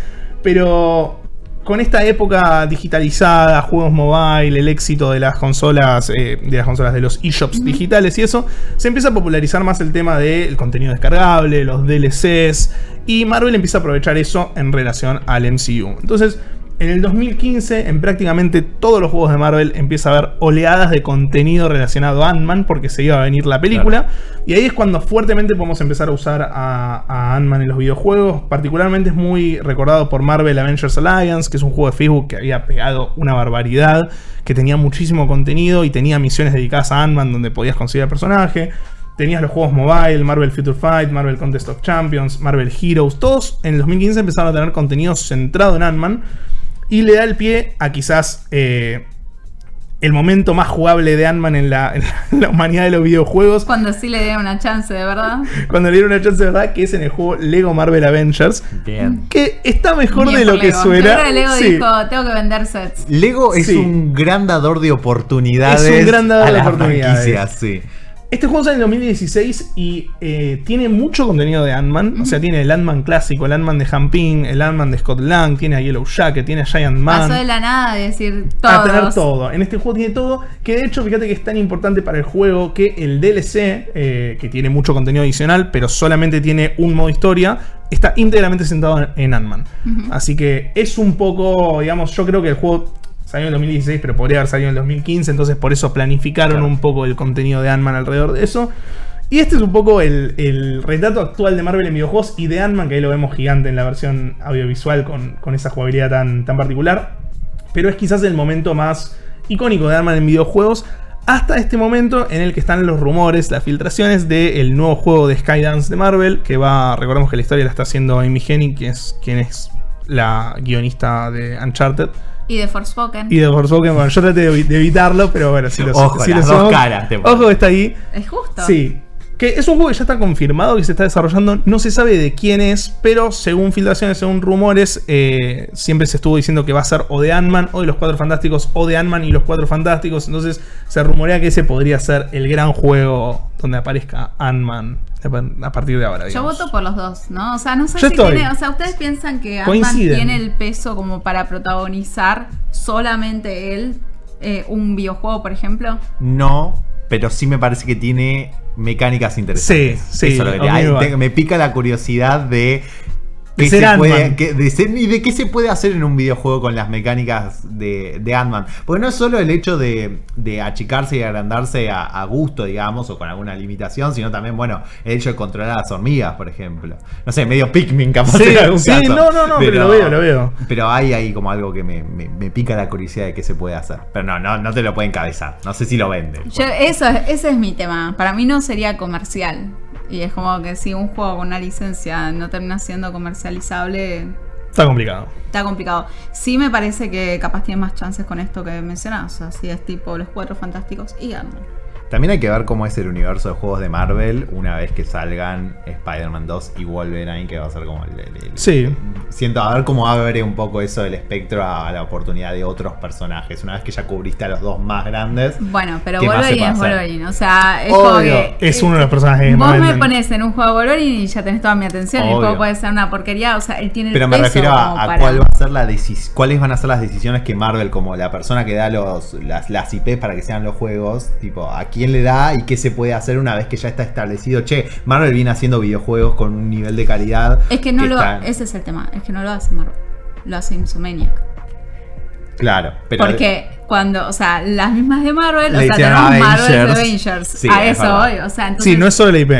C: Pero con esta época digitalizada, juegos mobile, el éxito de las consolas, eh, de las consolas de los eShops digitales y eso, se empieza a popularizar más el tema del contenido descargable, los DLCs, y Marvel empieza a aprovechar eso en relación al MCU. Entonces, en el 2015, en prácticamente todos los juegos de Marvel empieza a haber oleadas de contenido relacionado a Ant-Man porque se iba a venir la película. Y ahí es cuando fuertemente podemos empezar a usar a, a Ant-Man en los videojuegos. Particularmente es muy recordado por Marvel Avengers Alliance, que es un juego de Facebook que había pegado una barbaridad, que tenía muchísimo contenido y tenía misiones dedicadas a Ant-Man donde podías conseguir el personaje. Tenías los juegos mobile, Marvel Future Fight, Marvel Contest of Champions, Marvel Heroes. Todos en el 2015 empezaron a tener contenido centrado en Ant-Man. Y le da el pie a quizás eh, el momento más jugable de Ant-Man en la, en la humanidad de los videojuegos.
B: Cuando sí le dieron una chance, de verdad.
C: Cuando le dieron una chance de verdad, que es en el juego Lego Marvel Avengers.
D: Bien.
C: Que está mejor
B: Bien
C: de lo que suena.
B: Pero Lego
C: Sí.
B: dijo, tengo que vender sets.
D: Lego es
C: Sí.
D: un gran dador de oportunidades.
C: Es un gran dador
D: a
C: de
D: las
C: oportunidades.
D: franquicias, sí.
C: Este juego sale en 2016 y eh, tiene mucho contenido de Ant-Man. O sea, tiene el Ant-Man clásico, el Ant-Man de Hamping, el Ant-Man de Scott Lang, tiene a Yellow Jacket, tiene a Giant Man.
B: Pasó de la nada de decir
C: a tener todo. En este juego tiene todo. Que de hecho, fíjate que es tan importante para el juego que el DLC, eh, que tiene mucho contenido adicional, pero solamente tiene un modo historia, está íntegramente sentado en, en Ant-Man. Así que es un poco, digamos, yo creo que el juego salió en el 2016, pero podría haber salido en el 2015. Entonces, por eso planificaron
D: Claro.
C: un poco el contenido de Ant-Man alrededor de eso. Y este es un poco el, el retrato actual de Marvel en videojuegos y de Ant-Man, que ahí lo vemos gigante en la versión audiovisual con, con esa jugabilidad tan, tan particular. Pero es quizás el momento más icónico de Ant-Man en videojuegos. Hasta este momento en el que están los rumores, las filtraciones del nuevo juego de Skydance de Marvel. Que va, recordemos que la historia la está haciendo Amy Hennig, que es, quien es la guionista de Uncharted.
B: Y de Forspoken.
C: Y de Forspoken, bueno, yo traté de, evi- de evitarlo, pero bueno, si lo
D: Ojo,
C: si
D: las
C: lo
D: dos
C: somos-
D: caras te.
C: Ojo, está ahí.
B: Es justo.
C: Sí. Que es un juego que ya está confirmado, que se está desarrollando. No se sabe de quién es, pero según filtraciones, según rumores, eh, siempre se estuvo diciendo que va a ser o de Ant-Man o de los Cuatro Fantásticos, o de Ant-Man y los Cuatro Fantásticos. Entonces se rumorea que ese podría ser el gran juego donde aparezca Ant-Man a partir de ahora.
B: Yo
C: digamos.
B: voto por los dos, ¿no? O sea, no sé
C: Yo
B: si
C: estoy.
B: tiene. O sea, ¿ustedes piensan que Ant-Man tiene el peso como para protagonizar solamente él eh, un videojuego, por ejemplo?
D: No, pero sí me parece que tiene mecánicas interesantes.
C: Sí, sí,
D: Eso es lo que- te- me pica la curiosidad de. Qué
C: ser
D: se puede, que- de ser- y de qué se puede hacer en un videojuego con las mecánicas de, de Ant-Man. Porque no es solo el hecho de, de achicarse y agrandarse a, a gusto, digamos, o con alguna limitación, sino también, bueno, el hecho de controlar a las hormigas, por ejemplo. No sé, medio Pikmin capaz
C: Sí,
D: en algún
C: sí,
D: caso.
C: no, no, no, pero lo veo, lo veo.
D: Pero hay ahí como algo que me, me- me pica la curiosidad de qué se puede hacer. Pero no, no, no te lo pueden encabezar. No sé si lo venden.
B: Yo, eso, es- ese es mi tema. Para mí no sería comercial. Y es como que si un juego con una licencia no termina siendo comercializable,
C: Está complicado.
B: está complicado. Sí me parece que capaz tiene más chances con esto que mencionás. O sea, si es tipo los cuatro fantásticos y Ant-Man.
D: También hay que ver cómo es el universo de juegos de Marvel una vez que salgan Spider-Man 2 y Wolverine, que va a ser como el, el- el-
C: Sí.
D: Siento, a ver cómo abre un poco eso del espectro a, a la oportunidad de otros personajes. Una vez que ya cubriste a los dos más grandes.
B: Bueno, pero
D: ¿Qué más se
B: Wolverine es? Wolverine. O sea, es como
D: Obvio.
B: que.
C: Es uno de los personajes
B: Vos
C: más
B: me
C: venden.
B: pones en un juego de Wolverine y ya tenés toda mi atención. El juego puede ser una porquería. O sea, él tiene el
D: Pero me
B: peso
D: refiero a, a
B: para-
D: cuál va a ser la cuáles van a ser las decisiones que Marvel, como la persona que da los, las, las IP para que sean los juegos, tipo, a quién le da y qué se puede hacer una vez que ya está establecido. Che, Marvel viene haciendo videojuegos con un nivel de calidad.
B: Es que no lo.
D: está-
B: Ese es el tema. Es que no lo hace Marvel. Lo hace Insomniac.
D: Claro, pero.
B: Porque cuando, o sea, las mismas de Marvel, o sea, tenemos Marvel
D: Avengers.
B: Avengers.
D: Sí,
B: a
D: es
B: eso
D: verdad.
B: voy. O sea, entonces.
C: Sí, no es solo la IP.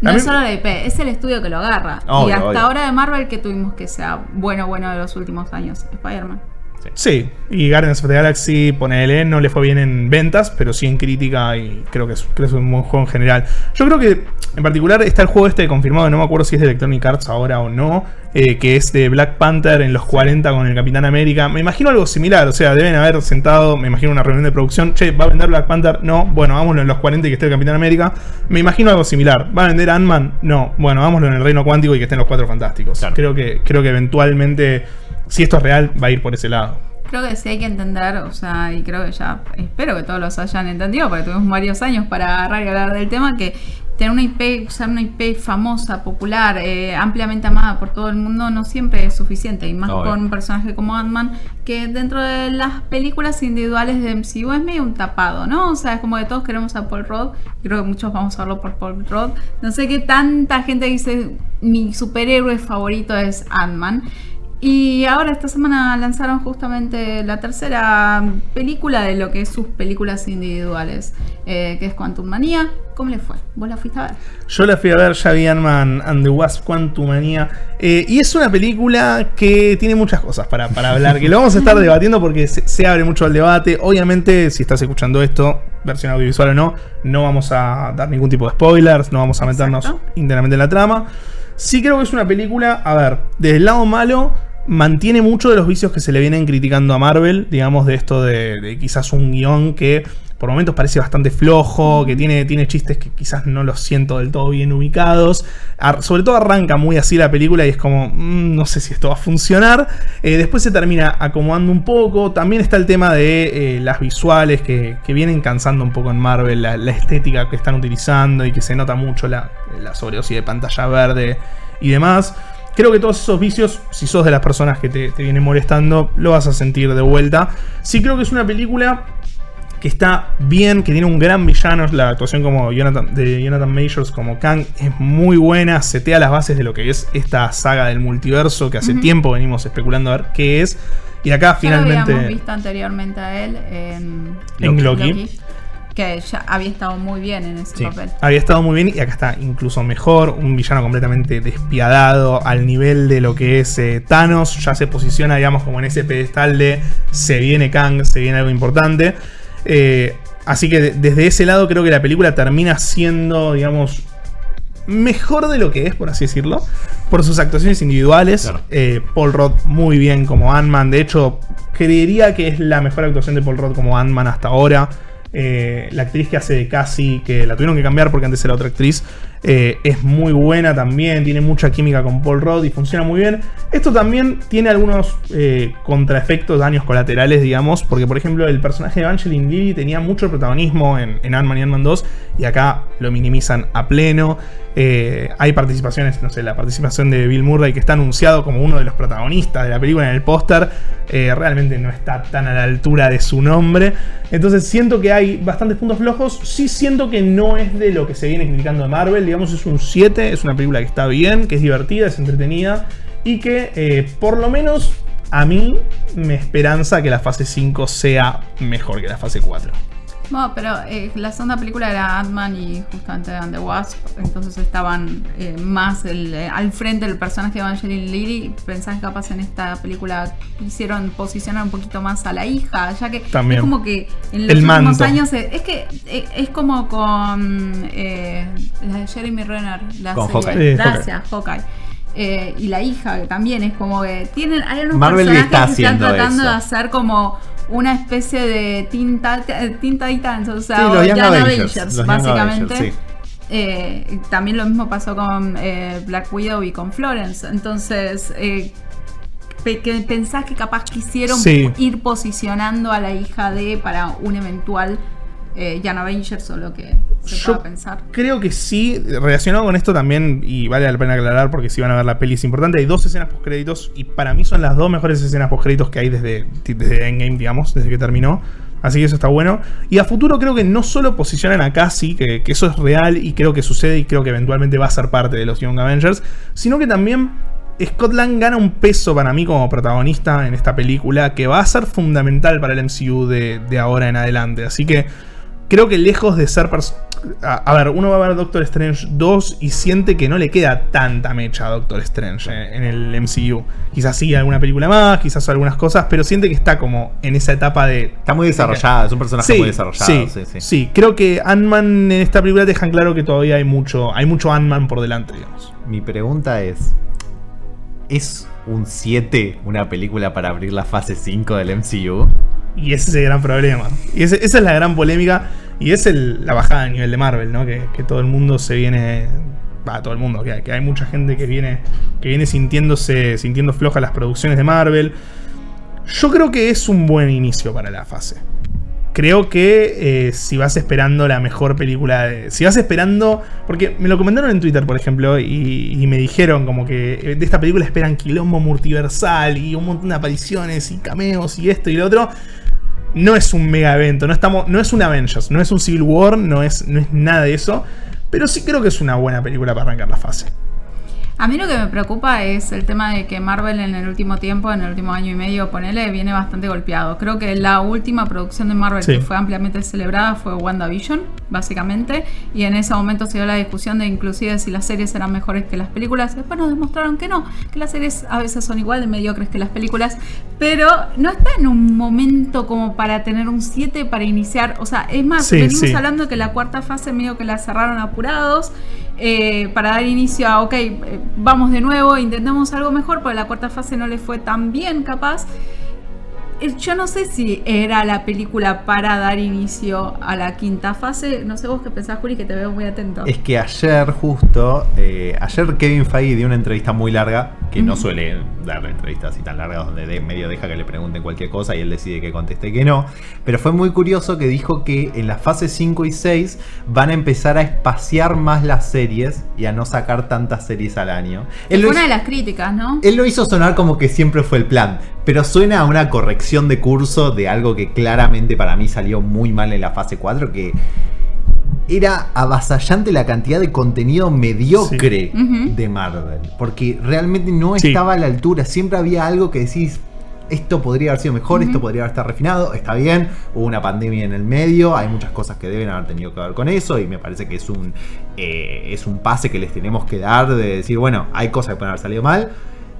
B: no es solo la IP, es el estudio que lo agarra. y hasta
D: obvio.
B: ahora de Marvel, que tuvimos que sea bueno, bueno de los últimos años? Spider-Man.
C: Sí, y Guardians of the Galaxy, ponele, no le fue bien en ventas, pero sí en crítica y creo que es, creo que es un buen juego en general. Yo creo que en particular está el juego este confirmado, no me acuerdo si es de Electronic Arts ahora o no, eh, que es de Black Panther en los 40 con el Capitán América. Me imagino algo similar, o sea, deben haber sentado, me imagino una reunión de producción, che, ¿va a vender Black Panther? No, bueno, vámonos en los 40 y que esté el Capitán América. Me imagino algo similar. ¿Va a vender Ant-Man? No, bueno, vámonos en el Reino Cuántico y que estén los Cuatro Fantásticos.
D: Claro.
C: Creo, que, creo que eventualmente, si esto es real, va a ir por ese lado.
B: Creo que sí hay que entender, o sea, y creo que ya, espero que todos los hayan entendido, porque tuvimos varios años para agarrar y hablar del tema, que tener una IP, usar una IP famosa, popular, eh, ampliamente amada por todo el mundo, no siempre es suficiente. Y más con un personaje como Ant-Man, que dentro de las películas individuales de MCU es medio un tapado, ¿no? O sea, es como que todos queremos a Paul Rudd. Creo que muchos vamos a verlo por Paul Rudd. No sé qué tanta gente dice mi superhéroe favorito es Ant-Man. Y ahora esta semana lanzaron justamente la tercera película de lo que es sus películas individuales, eh, que es Quantum Manía. ¿Cómo le fue? ¿Vos la fuiste a ver?
C: Yo la fui a ver, ya vi Ant-Man and the Wasp Quantum Manía. Eh, y es una película que tiene muchas cosas para, hablar, que lo vamos a estar debatiendo porque se, abre mucho el debate. Obviamente, si estás escuchando esto, versión audiovisual o no, no vamos a dar ningún tipo de spoilers, no vamos a meternos internamente en la trama. Sí creo que es una película, a ver, desde el lado malo mantiene mucho de los vicios que se le vienen criticando a Marvel, digamos, de esto de, quizás un guion que por momentos parece bastante flojo, que tiene, tiene chistes que quizás no los siento del todo bien ubicados. sobre todo arranca muy así la película y es como, mm, no sé si esto va a funcionar. Eh, después se termina acomodando un poco. También está el tema de eh, las visuales que, vienen cansando un poco en Marvel, la, estética que están utilizando y que se nota mucho la, la sobredosis de pantalla verde y demás. Creo que todos esos vicios, si sos de las personas que te, vienen molestando, lo vas a sentir de vuelta. Sí creo que es una película que está bien, que tiene un gran villano. La actuación como Jonathan, de Jonathan Majors como Kang es muy buena, setea las bases de lo que es esta saga del multiverso que hace tiempo venimos especulando a ver qué es. Y acá finalmente.
B: Lo habíamos visto anteriormente a él en, en Loki que ya había estado muy bien en ese papel.
C: Había estado muy bien y acá está incluso mejor. Un villano completamente despiadado al nivel de lo que es eh, Thanos. Ya se posiciona, digamos, como en ese pedestal de se viene Kang, se viene algo importante. Eh, así que desde ese lado creo que la película termina siendo, digamos, mejor de lo que es, por así decirlo, por sus actuaciones individuales. Eh, Paul Rudd muy bien como Ant-Man. De hecho, creería que es la mejor actuación de Paul Rudd como Ant-Man hasta ahora. Eh, la actriz que hace de Cassie, que la tuvieron que cambiar porque antes era otra actriz, eh, es muy buena también, tiene mucha química con Paul Rudd y funciona muy bien. Esto también tiene algunos eh, contraefectos, daños colaterales, digamos, porque por ejemplo el personaje de Evangeline Lilly tenía mucho protagonismo en, en Ant-Man y Ant-Man 2 y acá lo minimizan a pleno. Eh, hay participaciones, no sé, la participación de Bill Murray que está anunciado como uno de los protagonistas de la película en el póster, realmente no está tan a la altura de su nombre. Entonces siento que hay bastantes puntos flojos, sí siento que no es de lo que se viene criticando de Marvel digamos, es un 7, es una película que está bien, que es divertida, es entretenida y que eh, por lo menos a mí me esperanza que la fase 5 sea mejor que la fase 4.
B: No, pero eh, la segunda película era Ant-Man y justamente And the Wasp, entonces estaban eh, más eh, al frente del personaje de Evangeline Lilly. Pensás que capaz en esta película quisieron posicionar un poquito más a la hija, ya que es como que en los últimos años es que es como con la de Jeremy Renner, la
D: con Hawkeye.
B: Gracias, Hawkeye. y la hija que también es como que tienen hay unos personajes que están tratando de hacer como una especie de tinta, tinta Titans, o sea, Avengers, básicamente. Eh, también lo mismo pasó con eh, Black Widow y con Florence. Entonces, eh, que pensás que capaz quisieron ir posicionando a la hija de para un eventual eh, Jan Avengers o lo que se pueda pensar.
C: Creo que sí, relacionado con esto también, y vale la pena aclarar porque si van a ver la peli es importante, hay dos escenas post créditos y para mí son las dos mejores escenas post créditos que hay desde, desde Endgame, digamos, desde que terminó. Así que eso está bueno. Y a futuro creo que no solo posicionan a Cassie, que, que, eso es real y creo que sucede y creo que eventualmente va a ser parte de los Young Avengers, sino que también Scott Lang gana un peso para mí como protagonista en esta película que va a ser fundamental para el MCU de, de ahora en adelante. Así que creo que lejos de ser... A, ver, uno va a ver Doctor Strange 2 y siente que no le queda tanta mecha a Doctor Strange en, el MCU. Quizás sí alguna película más, quizás algunas cosas, pero siente que está como en esa etapa de...
D: Está muy desarrollada, es un personaje muy desarrollado.
C: Sí, sí, sí. creo que Ant-Man en esta película dejan claro que todavía hay mucho, hay mucho Ant-Man por delante, digamos.
D: Mi pregunta es, ¿es un 7 una película para abrir la fase 5 del MCU?
C: Y ese es el gran problema. Y esa es la gran polémica. Y es la bajada de nivel de Marvel, ¿no? Que, todo el mundo se viene. Va, todo el mundo, que, hay mucha gente que viene, que viene sintiéndose, sintiendo flojas las producciones de Marvel. Yo creo que es un buen inicio para la fase. Creo que eh, si vas esperando la mejor película de. Si vas esperando. Porque me lo comentaron en Twitter, por ejemplo, y, me dijeron como que eh, de esta película esperan quilombo multiversal y un montón de apariciones y cameos y esto y lo otro. No es un mega evento, no, estamos, no es un Avengers, no es un Civil War, no es, no es nada de eso. Pero sí creo que es una buena película para arrancar la fase.
B: A mí lo que me preocupa es el tema de que Marvel en el último tiempo, en el último año y medio, ponele, viene bastante golpeado. Creo que la última producción de Marvel que fue ampliamente celebrada fue WandaVision, básicamente, y en ese momento se dio la discusión de inclusive si las series eran mejores que las películas. Después nos demostraron que no, que las series a veces son igual de mediocres que las películas, pero no está en un momento como para tener un 7 para iniciar. O sea, es más, venimos hablando que la cuarta fase medio que la cerraron apurados. Eh, para dar inicio a, ok, eh, vamos de nuevo, intentamos algo mejor, porque la cuarta fase no le fue tan bien capaz. Eh, yo no sé si era la película para dar inicio a la quinta fase. No sé vos qué pensás, Juli, que te veo muy atento.
D: Es que ayer, justo, eh, ayer Kevin Feige dio una entrevista muy larga, que no suele dar entrevistas así tan largas, donde de medio deja que le pregunten cualquier cosa y él decide que conteste que no. Pero fue muy curioso que dijo que en las fases 5 y 6 van a empezar a espaciar más las series y a no sacar tantas series al año.
B: Es una de las críticas, ¿no?
D: Él lo hizo sonar como que siempre fue el plan, pero suena a una corrección de curso de algo que claramente para mí salió muy mal en la fase 4, que era avasallante la cantidad de contenido mediocre de Marvel. Porque realmente no estaba a la altura. Siempre había algo que decís, esto podría haber sido mejor, esto podría haber estado refinado, está bien, hubo una pandemia en el medio, hay muchas cosas que deben haber tenido que ver con eso y me parece que es un, eh, es un pase que les tenemos que dar de decir, bueno, hay cosas que pueden haber salido mal,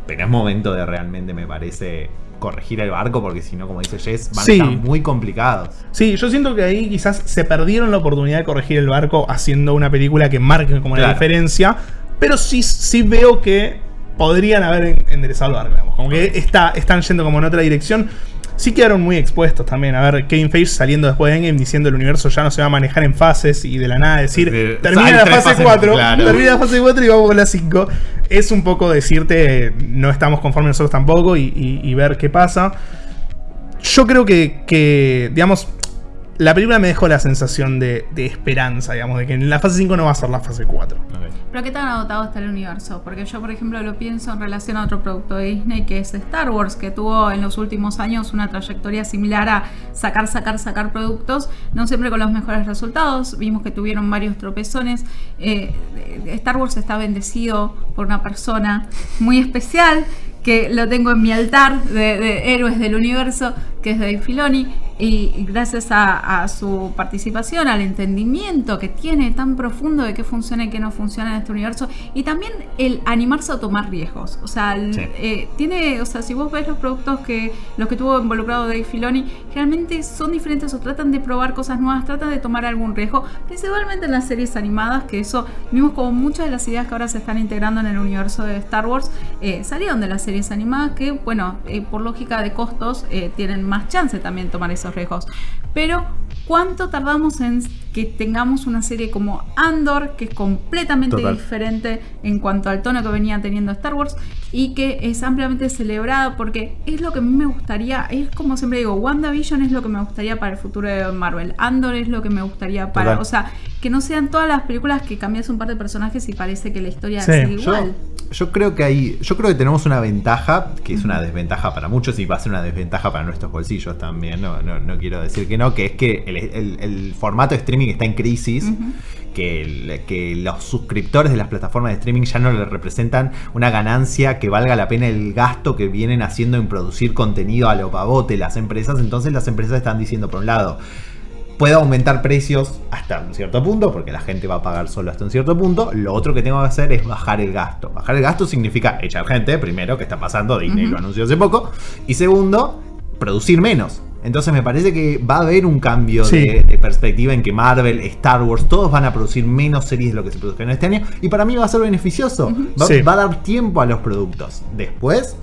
D: pero es momento de realmente, me parece, corregir el barco porque si no, como dice Jess, van a estar muy complicados.
C: Sí, yo siento que ahí quizás se perdieron la oportunidad de corregir el barco haciendo una película que marque como la diferencia, pero sí, sí veo que podrían haber enderezado el barco, como que está, están yendo como en otra dirección. Sí quedaron muy expuestos también. A ver, Kevin Feige saliendo después de Endgame diciendo el universo ya no se va a manejar en fases y de la nada decir, termina la fase 4, termina la fase 4 y vamos con la 5 es un poco decirte, no estamos conformes nosotros tampoco y, ver qué pasa. Yo creo que, digamos, la película me dejó la sensación de, esperanza, digamos, de que en la fase 5 no va a ser la fase 4.
B: Pero ¿qué tan adotado está el universo? Porque yo, por ejemplo, lo pienso en relación a otro producto de Disney que es Star Wars, que tuvo en los últimos años una trayectoria similar a sacar, sacar, sacar productos, no siempre con los mejores resultados. Vimos que tuvieron varios tropezones. Eh, Star Wars está bendecido por una persona muy especial que lo tengo en mi altar de, héroes del universo, que es Dave Filoni, y gracias a, su participación, al entendimiento que tiene tan profundo de qué funciona y qué no funciona en este universo, y también el animarse a tomar riesgos. O sea, eh, tiene, o sea, si vos ves los productos que los que tuvo involucrado Dave Filoni, realmente son diferentes o tratan de probar cosas nuevas, tratan de tomar algún riesgo, principalmente en las series animadas, que eso vimos como muchas de las ideas que ahora se están integrando en el universo de Star Wars eh, salieron de las series animadas que, bueno, eh, por lógica de costos tienen más chance también tomar esos riesgos. Pero, ¿cuánto tardamos en que tengamos una serie como Andor, que es completamente diferente en cuanto al tono que venía teniendo Star Wars y que es ampliamente celebrada porque es lo que a mí me gustaría, es como siempre digo, WandaVision es lo que me gustaría para el futuro de Marvel, Andor es lo que me gustaría para, o sea, que no sean todas las películas que cambias un par de personajes y parece que la historia sigue igual.
D: Yo creo que hay, yo creo que tenemos una ventaja, que es una desventaja para muchos y va a ser una desventaja para nuestros bolsillos también, no, no, quiero decir que no, que es que el, formato de streaming está en crisis, que, que los suscriptores de las plataformas de streaming ya no le representan una ganancia que valga la pena el gasto que vienen haciendo en producir contenido a lo pavote las empresas, entonces las empresas están diciendo por un lado, puede aumentar precios hasta un cierto punto, porque la gente va a pagar solo hasta un cierto punto. Lo otro que tengo que hacer es bajar el gasto. Bajar el gasto significa echar gente, primero, que está pasando, Disney lo anunció hace poco, y segundo, producir menos. Entonces me parece que va a haber un cambio de, perspectiva en que Marvel, Star Wars, todos van a producir menos series de lo que se produjeron este año. Y para mí va a ser beneficioso. va, a dar tiempo a los productos. Después,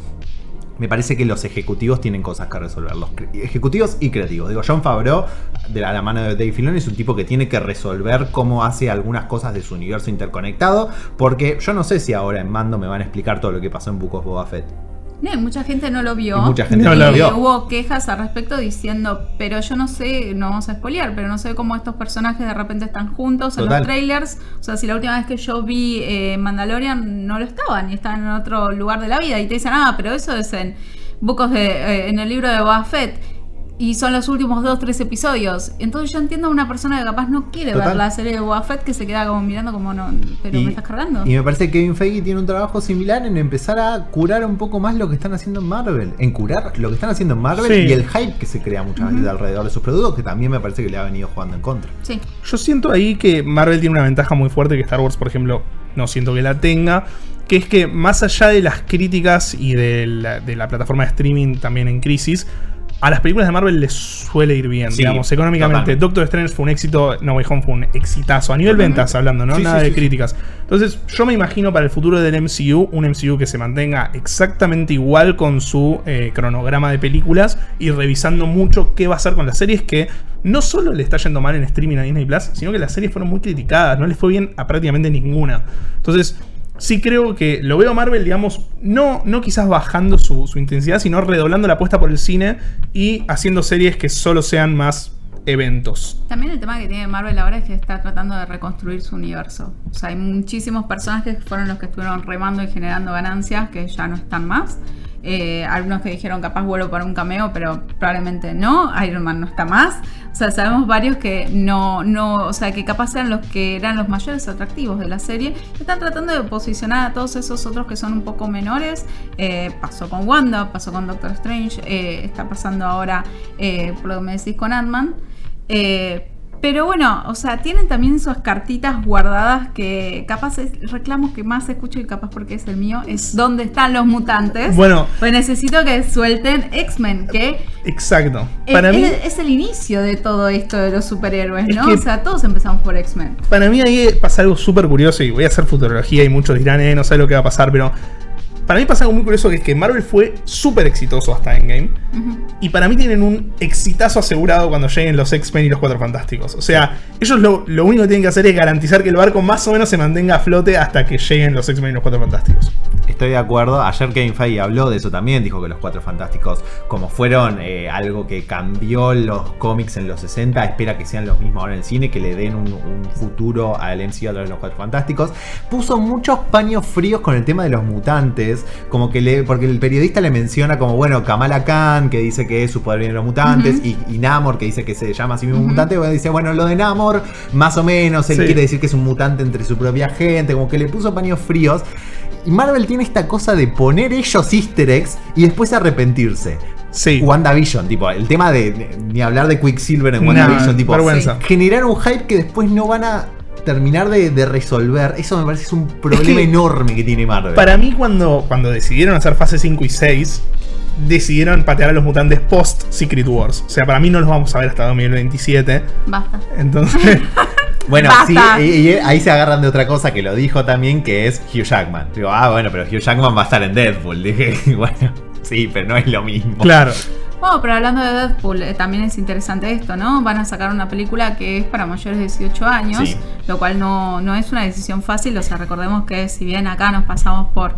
D: me parece que los ejecutivos tienen cosas que resolver. Los ejecutivos y creativos. Digo, John Favreau, de la, mano de Dave Filoni, es un tipo que tiene que resolver cómo hace algunas cosas de su universo interconectado. Porque yo no sé si ahora en Mando me van a explicar todo lo que pasó en Book of Boba Fett.
B: No, mucha gente no lo vio.
D: Y mucha gente
C: no lo vio.
B: Hubo quejas al respecto diciendo, pero yo no sé, no vamos a spoilear, pero no sé cómo estos personajes de repente están juntos en los trailers. O sea, si la última vez que yo vi eh, Mandalorian no lo estaban y estaban en otro lugar de la vida y te dicen, ah, pero eso es en bucos de, eh, en el libro de Boba Fett. Y son los últimos dos, tres episodios. Entonces yo entiendo a una persona que capaz no quiere
D: Total.
B: ver la serie de Boba Fett que se queda como mirando como no, pero me estás cargando.
D: y me parece que Kevin Feige tiene un trabajo similar en empezar a curar un poco más lo que están haciendo en Marvel. En curar lo que están haciendo en Marvel
C: Sí.
D: y el hype que se crea muchas veces alrededor de sus productos, que también me parece que le ha venido jugando en contra.
B: Sí.
C: Yo siento ahí que Marvel tiene una ventaja muy fuerte que Star Wars, por ejemplo, no siento que la tenga. Que es que más allá de las críticas y de la, de la plataforma de streaming también en crisis, a las películas de Marvel les suele ir bien,
D: Sí,
C: digamos, económicamente. Doctor Strange fue un éxito, No Way Home fue un exitazo. A nivel ventas hablando, ¿no?
D: Sí,
C: Nada
D: sí,
C: de críticas. Entonces, yo me imagino para el futuro del MCU, un MCU que se mantenga exactamente igual con su eh, cronograma de películas y revisando mucho qué va a hacer con las series que no solo le está yendo mal en streaming a Disney Plus, sino que las series fueron muy criticadas, no les fue bien a prácticamente ninguna. Entonces, sí creo que lo veo a Marvel, digamos, no, no quizás bajando su, su intensidad, sino redoblando la apuesta por el cine y haciendo series que solo sean más eventos.
B: También el tema que tiene Marvel ahora es que está tratando de reconstruir su universo. O sea, hay muchísimos personajes que fueron los que estuvieron remando y generando ganancias que ya no están más. Eh, algunos que dijeron capaz vuelvo para un cameo, pero probablemente no. Iron Man no está más. O sea, sabemos varios que no, no, o sea, que capaz eran los que eran los mayores atractivos de la serie. Están tratando de posicionar a todos esos otros que son un poco menores. Eh, pasó con Wanda, pasó con Doctor Strange, eh, está pasando ahora, por lo que me decís, con Ant-Man. Pero bueno, o sea, tienen también sus cartitas guardadas que capaz es reclamos que más escucho y capaz porque es el mío, es dónde están los mutantes.
C: Bueno.
B: Pues necesito que suelten X-Men, que
C: Exacto.
B: es,
C: Para mí,
B: es- es el inicio de todo esto de los superhéroes,
C: Es
B: ¿no? O sea, todos empezamos por X-Men.
C: Para mí ahí pasa algo súper curioso y voy a hacer futurología y muchos dirán, eh, no sé lo que va a pasar, pero para mí pasa algo muy curioso que es que Marvel fue súper exitoso hasta Endgame y para mí tienen un exitazo asegurado cuando lleguen los X-Men y los Cuatro Fantásticos. O sea, ellos lo, lo único que tienen que hacer es garantizar que el barco más o menos se mantenga a flote hasta que lleguen los X-Men y los Cuatro Fantásticos.
D: Estoy de acuerdo. Ayer Kevin Feige habló de eso también. Dijo que los Cuatro Fantásticos, como fueron eh, algo que cambió los cómics en los 60, espera que sean los mismos ahora en el cine, que le den un, un futuro al MCU a través de los Cuatro Fantásticos. Puso muchos paños fríos con el tema de los mutantes, como que le, porque el periodista le menciona como, bueno, Kamala Khan, que dice que su poder viene de los mutantes, y, y Namor, que dice que se llama a sí mismo mutante, bueno, dice, bueno, lo de Namor, más o menos, él
C: Sí.
D: quiere decir que es un mutante entre su propia gente, como que le puso paños fríos. Y Marvel tiene esta cosa de poner ellos easter eggs y después arrepentirse.
C: Sí.
D: WandaVision, tipo, el tema de, ni hablar de Quicksilver en
C: Nah,
D: WandaVision, tipo,
C: vergüenza.
D: generar un hype que después no van a terminar de, de resolver. Eso me parece es un problema
C: que-
D: enorme que tiene Marvel.
C: Para mí cuando, cuando decidieron hacer fase 5 y 6, decidieron patear a los mutantes post Secret Wars. O sea, para mí no los vamos a ver hasta 2027.
B: Basta.
C: Entonces...
D: Bueno,
B: Basta.
D: sí, y, y ahí se agarran de otra cosa que lo dijo también, que es Hugh Jackman. Digo, ah, bueno, pero Hugh Jackman va a estar en Deadpool. Dije, bueno, sí, pero no es lo mismo.
C: Claro.
B: Bueno, pero hablando de Deadpool, eh, también es interesante esto, ¿no? Van a sacar una película que es para mayores de 18 años,
D: Sí.
B: lo cual no, no es una decisión fácil. O sea, recordemos que si bien acá nos pasamos por.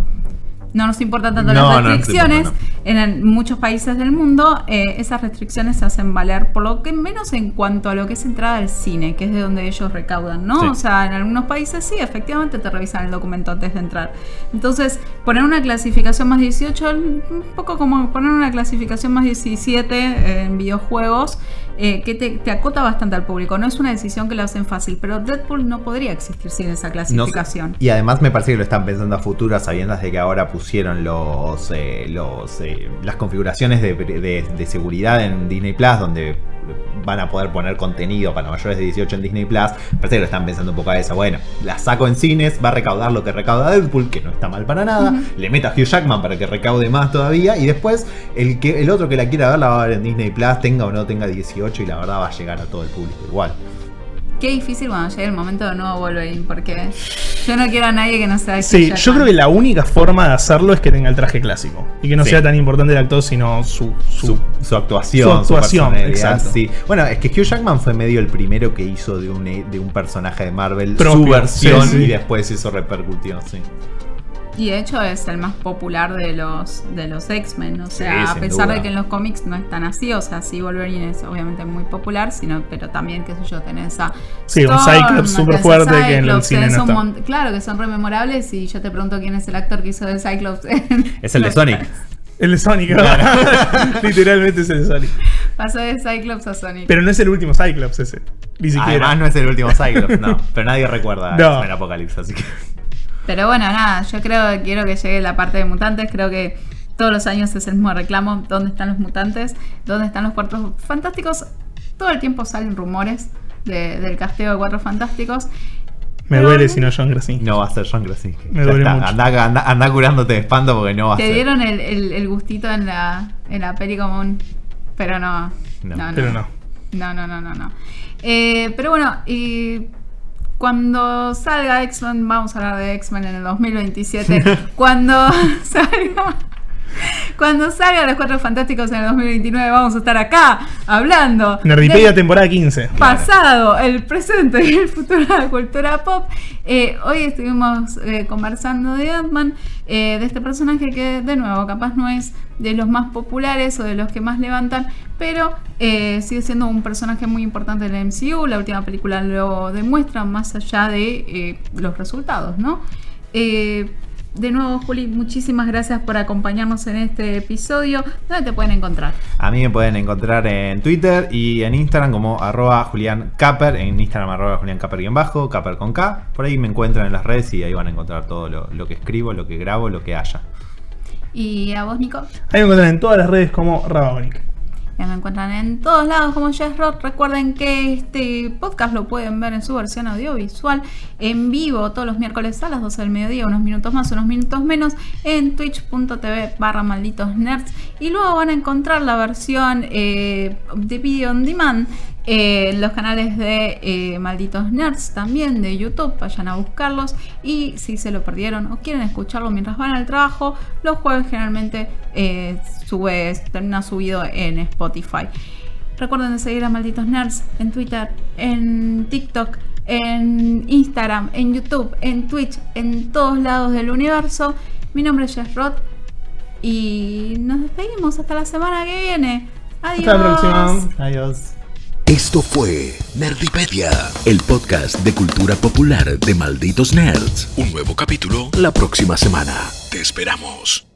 B: No nos importan tanto
D: No,
B: las restricciones, en muchos países del mundo eh, esas restricciones se hacen valer, por lo que menos en cuanto a lo que es entrada al cine, que es de donde ellos recaudan, ¿no?
D: Sí.
B: O sea, en algunos países sí, efectivamente te revisan el documento antes de entrar. Entonces, poner una clasificación más 18, un poco como poner una clasificación más 17 en videojuegos, eh, que te, te acota bastante al público. No es una decisión que lo hacen fácil, pero Deadpool no podría existir sin esa clasificación.
D: y además me parece que lo están pensando a futuro, a sabiendas de que ahora pusieron los, eh, los eh, las configuraciones de, de- de seguridad en Disney Plus, donde van a poder poner contenido para mayores de 18 en Disney Plus. Parece que lo están pensando un poco a eso. Bueno, la saco en cines, va a recaudar lo que recauda Deadpool, que no está mal para nada. Le meto a Hugh Jackman para que recaude más todavía. Y después, el, que, el otro que la quiera ver la va a ver en Disney Plus, tenga o no tenga 18, y la verdad va a llegar a todo el público igual.
B: Qué difícil cuando llegue el momento de nuevo Wolverine, porque yo no quiero a nadie que no sea
C: Sí, yo creo que la única forma de hacerlo es que tenga el traje clásico. Y que no
D: Sí.
C: sea tan importante el actor, sino su, su,
D: su, su actuación,
C: su actuación, exacto.
D: sí. Bueno, es que Hugh Jackman fue medio el primero que hizo de un, de un personaje de Marvel su versión
C: sí, sí.
D: y después eso repercutió, sí.
B: Y de hecho es el más popular de los de los X-Men, o sea, a pesar de que en los cómics no es tan así, o sea, sí Wolverine es obviamente muy popular, sino pero también, qué sé yo, tenés a
C: Sí, un Cyclops súper fuerte que en el cine no
B: Claro, que son rememorables y yo te pregunto quién es el actor que hizo de Cyclops.
D: es el de Sonic.
C: El de Sonic, Literalmente es el de Sonic.
B: Pasó de Cyclops a Sonic.
C: Pero no es el último Cyclops ese. Ni siquiera.
D: Además no es el último Cyclops, no. Pero nadie recuerda no. el apocalipsis, así que.
B: Pero bueno, nada, yo creo que quiero que llegue la parte de mutantes. Creo que todos los años es el mismo reclamo. ¿Dónde están los mutantes? ¿Dónde están los cuartos fantásticos? Todo el tiempo salen rumores del casteo de cuatro fantásticos.
C: Me duele si no John Krasinski.
D: No va a ser John Krasinski.
C: Me duele mucho.
D: Anda, curándote de espanto porque no va a
B: ser.
D: Te
B: dieron el, el, gustito en la, en la peli común, pero no.
C: No, no pero no.
B: No, no, no, no, no. Eh, pero bueno, y cuando salga X-Men, vamos a hablar de X-Men en el 2027. cuando salga cuando salgan los Cuatro Fantásticos en el 2029 vamos a estar acá hablando.
C: Nerdipedia temporada 15.
B: Pasado, el presente y el futuro de la cultura pop. Eh, hoy estuvimos eh, conversando de Ant-Man, eh, de este personaje que de nuevo capaz no es de los más populares o de los que más levantan, pero sigue siendo un personaje muy importante en el MCU. La última película lo demuestra más allá de los resultados, ¿no? De nuevo, Juli, muchísimas gracias por acompañarnos en este episodio. ¿Dónde te pueden encontrar?
D: A mí me pueden encontrar en Twitter y en Instagram como arroba Julián Caper, en Instagram arroba Julián en bajo, Caper con K. Por ahí me encuentran en las redes y ahí van a encontrar todo lo, lo que escribo, lo que grabo, lo que haya.
B: ¿Y a vos, Nico?
C: Ahí me encuentran en todas las redes como Rabonic.
B: Ya me encuentran en todos lados como Rock. Recuerden que este podcast lo pueden ver en su versión audiovisual en vivo todos los miércoles a las 12 del mediodía, unos minutos más, unos minutos menos, en twitch.tv barra malditos nerds. Y luego van a encontrar la versión eh, de video on demand eh, los canales de eh, Malditos Nerds también de YouTube, vayan a buscarlos y si se lo perdieron o quieren escucharlo mientras van al trabajo, los jueves generalmente eh, sube, termina subido en Spotify. Recuerden de seguir a Malditos Nerds en Twitter, en TikTok, en Instagram, en YouTube, en Twitch, en todos lados del universo. Mi nombre es Jess Roth y nos despedimos hasta la semana que viene. Adiós.
C: Hasta la próxima.
D: Adiós.
A: Esto fue Nerdipedia, el podcast de cultura popular de Malditos Nerds. Un nuevo capítulo la próxima semana. Te esperamos.